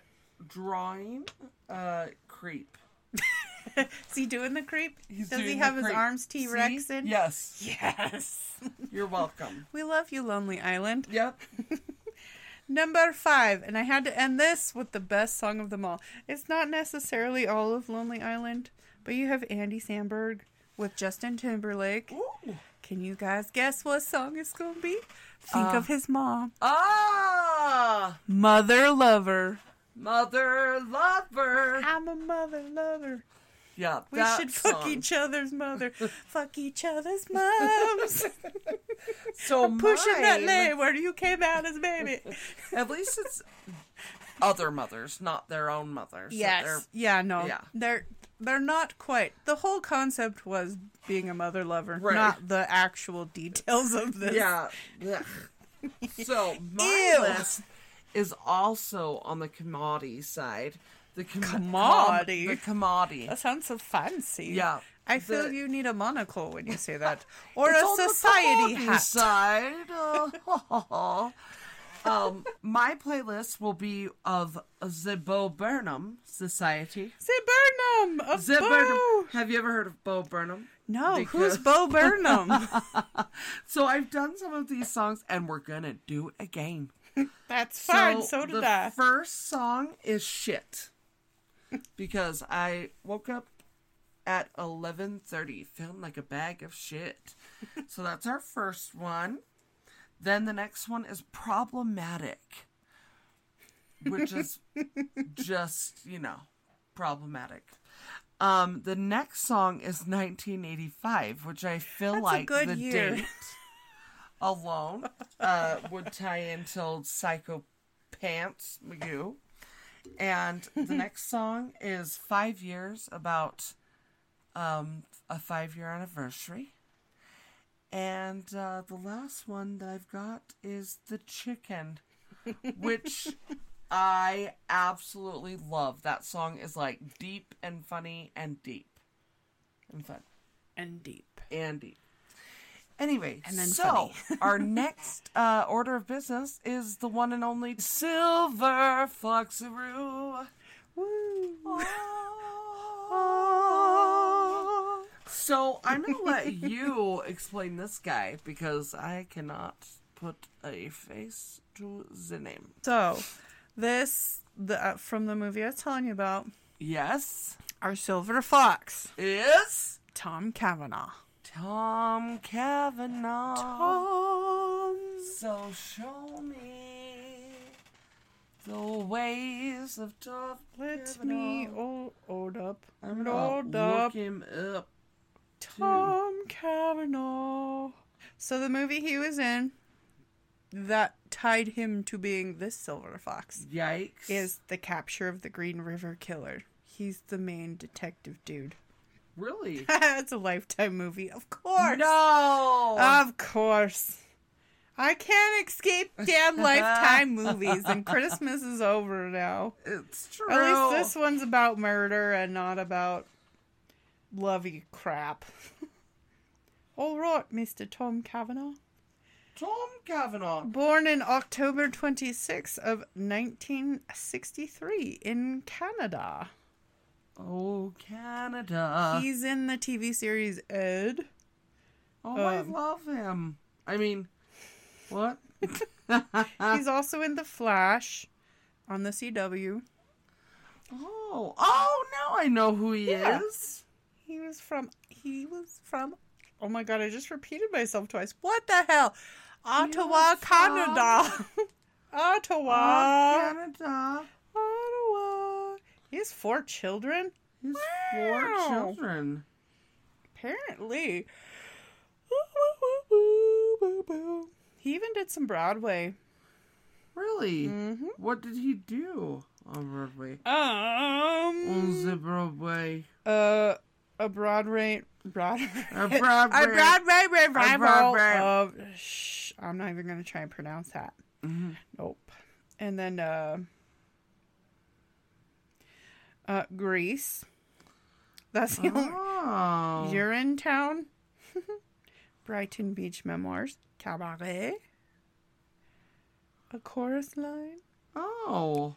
drawing uh creep.
Is he doing the creep?
He's
Does he have his arms T Rex in?
Yes.
Yes.
You're welcome.
We love you, Lonely Island.
Yep.
Number five, and I had to end this with the best song of them all. It's not necessarily all of Lonely Island, but you have Andy Samberg with Justin Timberlake.
Ooh.
Can you guys guess what song it's gonna be? Think
Uh.
of his mom,
Ah,
Mother Lover.
mother lover.
I'm a mother lover.
Yeah,
We
that
should fuck
song.
each other's mother, fuck each other's moms.
So
Pushing that
mine-
leg where you came out as baby.
At least it's other mothers, not their own mothers.
Yes. yeah, no.
Yeah.
They're they're not quite. The whole concept was being a mother lover,
Right.
not the actual details of this.
Yeah. Ugh. so my
Ew.
list is also on the commodity side. The com-
Commodity?
com- the commodity.
That sounds so fancy.
Yeah.
I feel
The-
you need a monocle when you say that. Or a
on
society hat.
side. Uh, um, my playlist will be of the Bo Burnham Society.
Say Burnham! Of
The
Bo!
Burnham. Have you ever heard of Bo Burnham?
No,
Because-
who's Bo Burnham?
So I've done some of these songs, and we're gonna do it again.
That's fine, so, did
the
I.
first song is shit because I woke up at eleven thirty feeling like a bag of shit. so that's our first one. Then the next one is problematic, which is just you know problematic. Um, the next song is 1985, which I feel
That's
like the
year.
date alone uh, would tie into Psycho Pants Magoo. And the next song is Five Years about um, a five year anniversary. And uh, the last one that I've got is The Chicken, which I absolutely love. That song is like deep and funny and deep and fun
And deep.
and deep. Anyway,
And then
so our next uh, order of business is the one and only Silver Foxaroo.
Woo!
So I'm gonna let you explain this guy because I cannot put a face to the name.
So, this the uh, from the movie I was telling you about,
Yes,
our silver fox,
is
Tom Cavanagh.
Tom Cavanagh.
Tom.
So show me the ways of Tom
Let
Cavanagh.
me hold, hold up.
I'm gonna
up.
look him up.
Tom hmm. Cavanagh. So the movie he was in that tied him to being this silver fox
Yikes!
is the capture of the Green River Killer. He's the main detective dude.
really
it's a lifetime movie, of course.
no.
Of course. I can't escape damn lifetime movies, and Christmas is over now.
it's true.
At least this one's about murder and not about lovey crap. All right, Mr. Tom Cavanagh.
Tom Cavanagh.
Born in October 26th of 1963 in Canada.
Oh, Canada.
He's in the TV series Ed.
oh, I
um,
love him. I mean, what?
He's also in The Flash on the CW.
Oh, oh, now I know who he
Yeah.
is.
He was from he was from Oh my god, I just repeated myself twice. What the hell? Ottawa, Canada. Ottawa.
Canada.
Ottawa. He has four children?
Four
Wow.
children.
Apparently. He even did some Broadway.
Really?
Mm-hmm.
What did he do on Broadway?
Um
On the Broadway.
uh a broad Broadway broad,
A
a
Broadway-
Broadway revival
Broadway-
of shh, I'm not even gonna try and pronounce that.
Mm-hmm.
Nope. And then uh, uh Grease. That's the only
Oh.
Urinetown. Brighton Beach Memoirs. Cabaret. A chorus line.
Oh.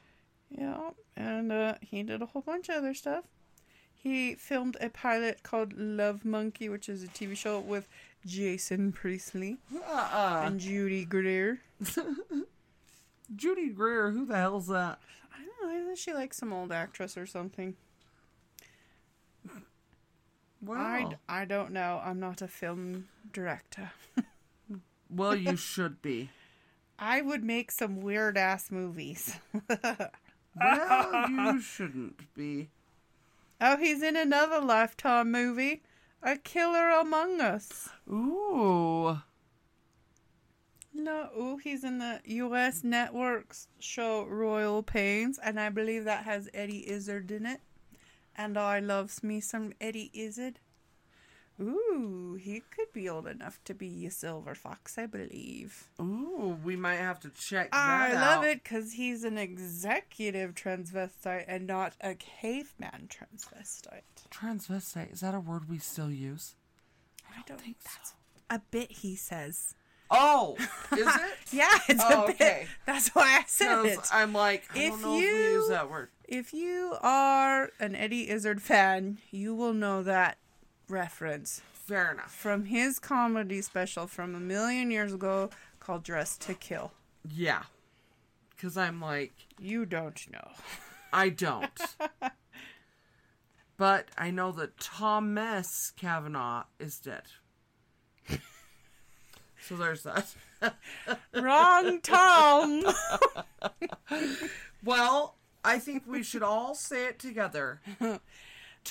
Yeah, and uh, he did a whole bunch of other stuff. He filmed a pilot called Love Monkey, which is a TV show with Jason Priestley
Uh-uh.
and Judy Greer.
Judy Greer, who the hell's that?
I don't know, isn't she like some old actress or something?
Wow.
I, I don't know. I'm not a film director.
Well, you should be.
I would make some weird ass movies.
Well, you shouldn't be.
Oh, he's in another Lifetime movie, A Killer Among Us.
Ooh.
No, ooh, he's in the U.S. Networks show Royal Pains, and I believe that has Eddie Izzard in it. And I loves me some Eddie Izzard. Ooh, he could be old enough to be a silver fox, I believe.
Ooh, we might have to check that
I
out.
love it because he's an executive transvestite and not a caveman transvestite.
Transvestite, is that a word we still use?
I don't
think so.
A bit, he says.
Oh, is it?
Yeah, it's
Oh,
a bit.
okay.
That's why I said it.
I'm like, I
If
don't know if we
you-
use that word.
If you are an Eddie Izzard fan, you will know that reference
Fair enough.
from his comedy special from a million years ago called Dress to Kill.
Yeah. Because I'm like,
You don't know.
I don't. but I know that Thomas Kavanaugh is dead. so there's that.
Wrong Tom.
Well, I think we should all say it together.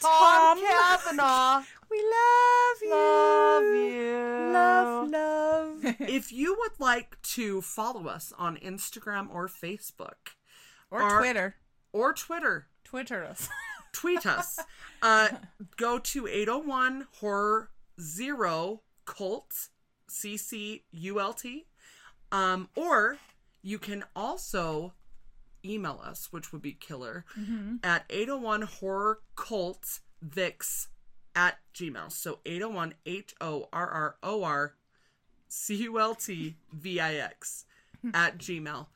Tom.
Tom Cavanagh.
we love you.
Love you.
Love, love.
if you would like to follow us on Instagram or Facebook
or
Our-
Twitter.
or Twitter,
Twitter us.
tweet us. Uh, go to 801 Horror Zero Cult, C C U L T. Um, or you can also email us, which would be killer, mm-hmm. at 801 Horror Cult Vix at Gmail. So 801 H O R R O R C U L T V I X at Gmail.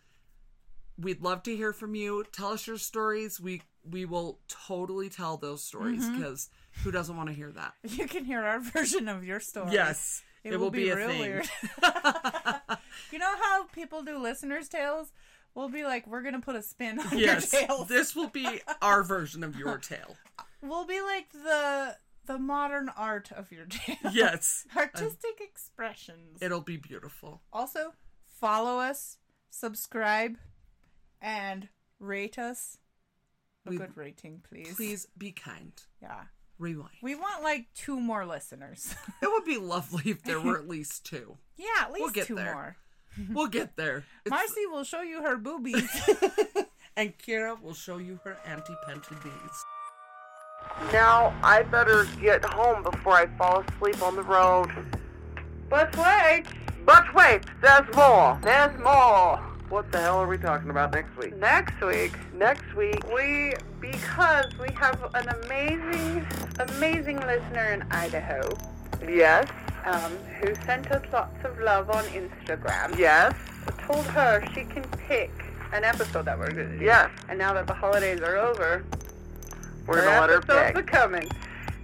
We'd love to hear from you. Tell us your stories. We we will totally tell those stories mm-hmm. because who doesn't want to hear that?
You can hear our version of your story.
Yes,
It, will, be,
a
real
thing.
weird. you know how people do listeners' tales? We'll be like, we're gonna put a spin on
yes,
your tales.
this will be our version of your tale.
We'll be like the the modern art of your tale.
Yes,
Artistic expressions.
it'll be beautiful.
also, follow us, subscribe, and rate us. A
We-
good rating, please.
Please be kind.
Yeah.
Rewind.
We want like two more listeners.
It would be lovely if there were at least two.
yeah, at least we'll
get
two
there.
more.
We'll get there. It's-
Marcy will show you her boobies.
and Kira will show you her anti-pented bees.
Now I better get home before I fall asleep on the road. But wait! But wait, there's more! There's more! What the hell are we talking about next week? Next week? Next week, we, because we have an amazing, amazing listener in Idaho. Yes. Um, who sent us lots of love on Instagram. Yes. Told her she can pick an episode that we're going to do. Yes. And now that the holidays are over, we're gonna let her pick. Episodes are coming.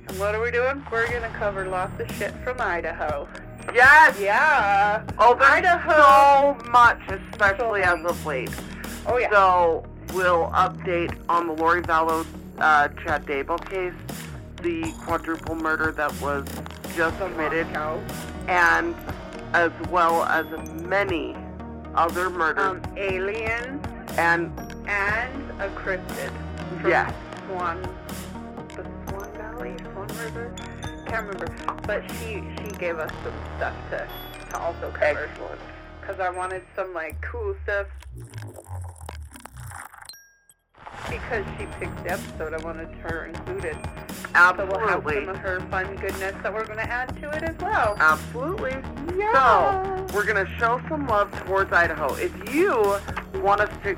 And what are we doing? We're gonna cover lots of shit from Idaho. Yes. Yeah. Oh, there's Idaho. so much, especially as of late. Oh yeah. So we'll update on the Lori Vallow, uh, Chad Daybell case, the quadruple murder that was just committed, and as well as many other murders. Um, alien and and a cryptid. Yes. Swan, the Swan Valley, Swan River. Can't remember, but she she gave us some stuff to to also cover. Because I wanted some like cool stuff.
Because she picked the episode, I wanted her included. So we'll have some of her fun goodness that we're going to add to it as well.
Absolutely.
Yeah.
So, we're going to show some love towards Idaho. If you want us to,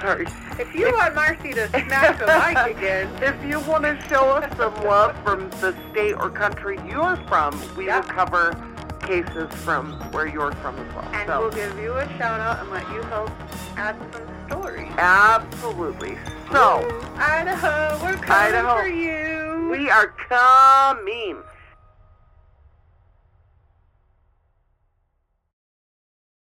sorry,
If you want Marcy to smash the mic again,
if you want to show us some love from the state or country you're from, we
Yep.
will cover cases from where you're from as well.
and
so,
we'll give you a shout out and let you help add some stories.
absolutely. So,
Idaho, we're coming
Idaho.
for you.
we are coming.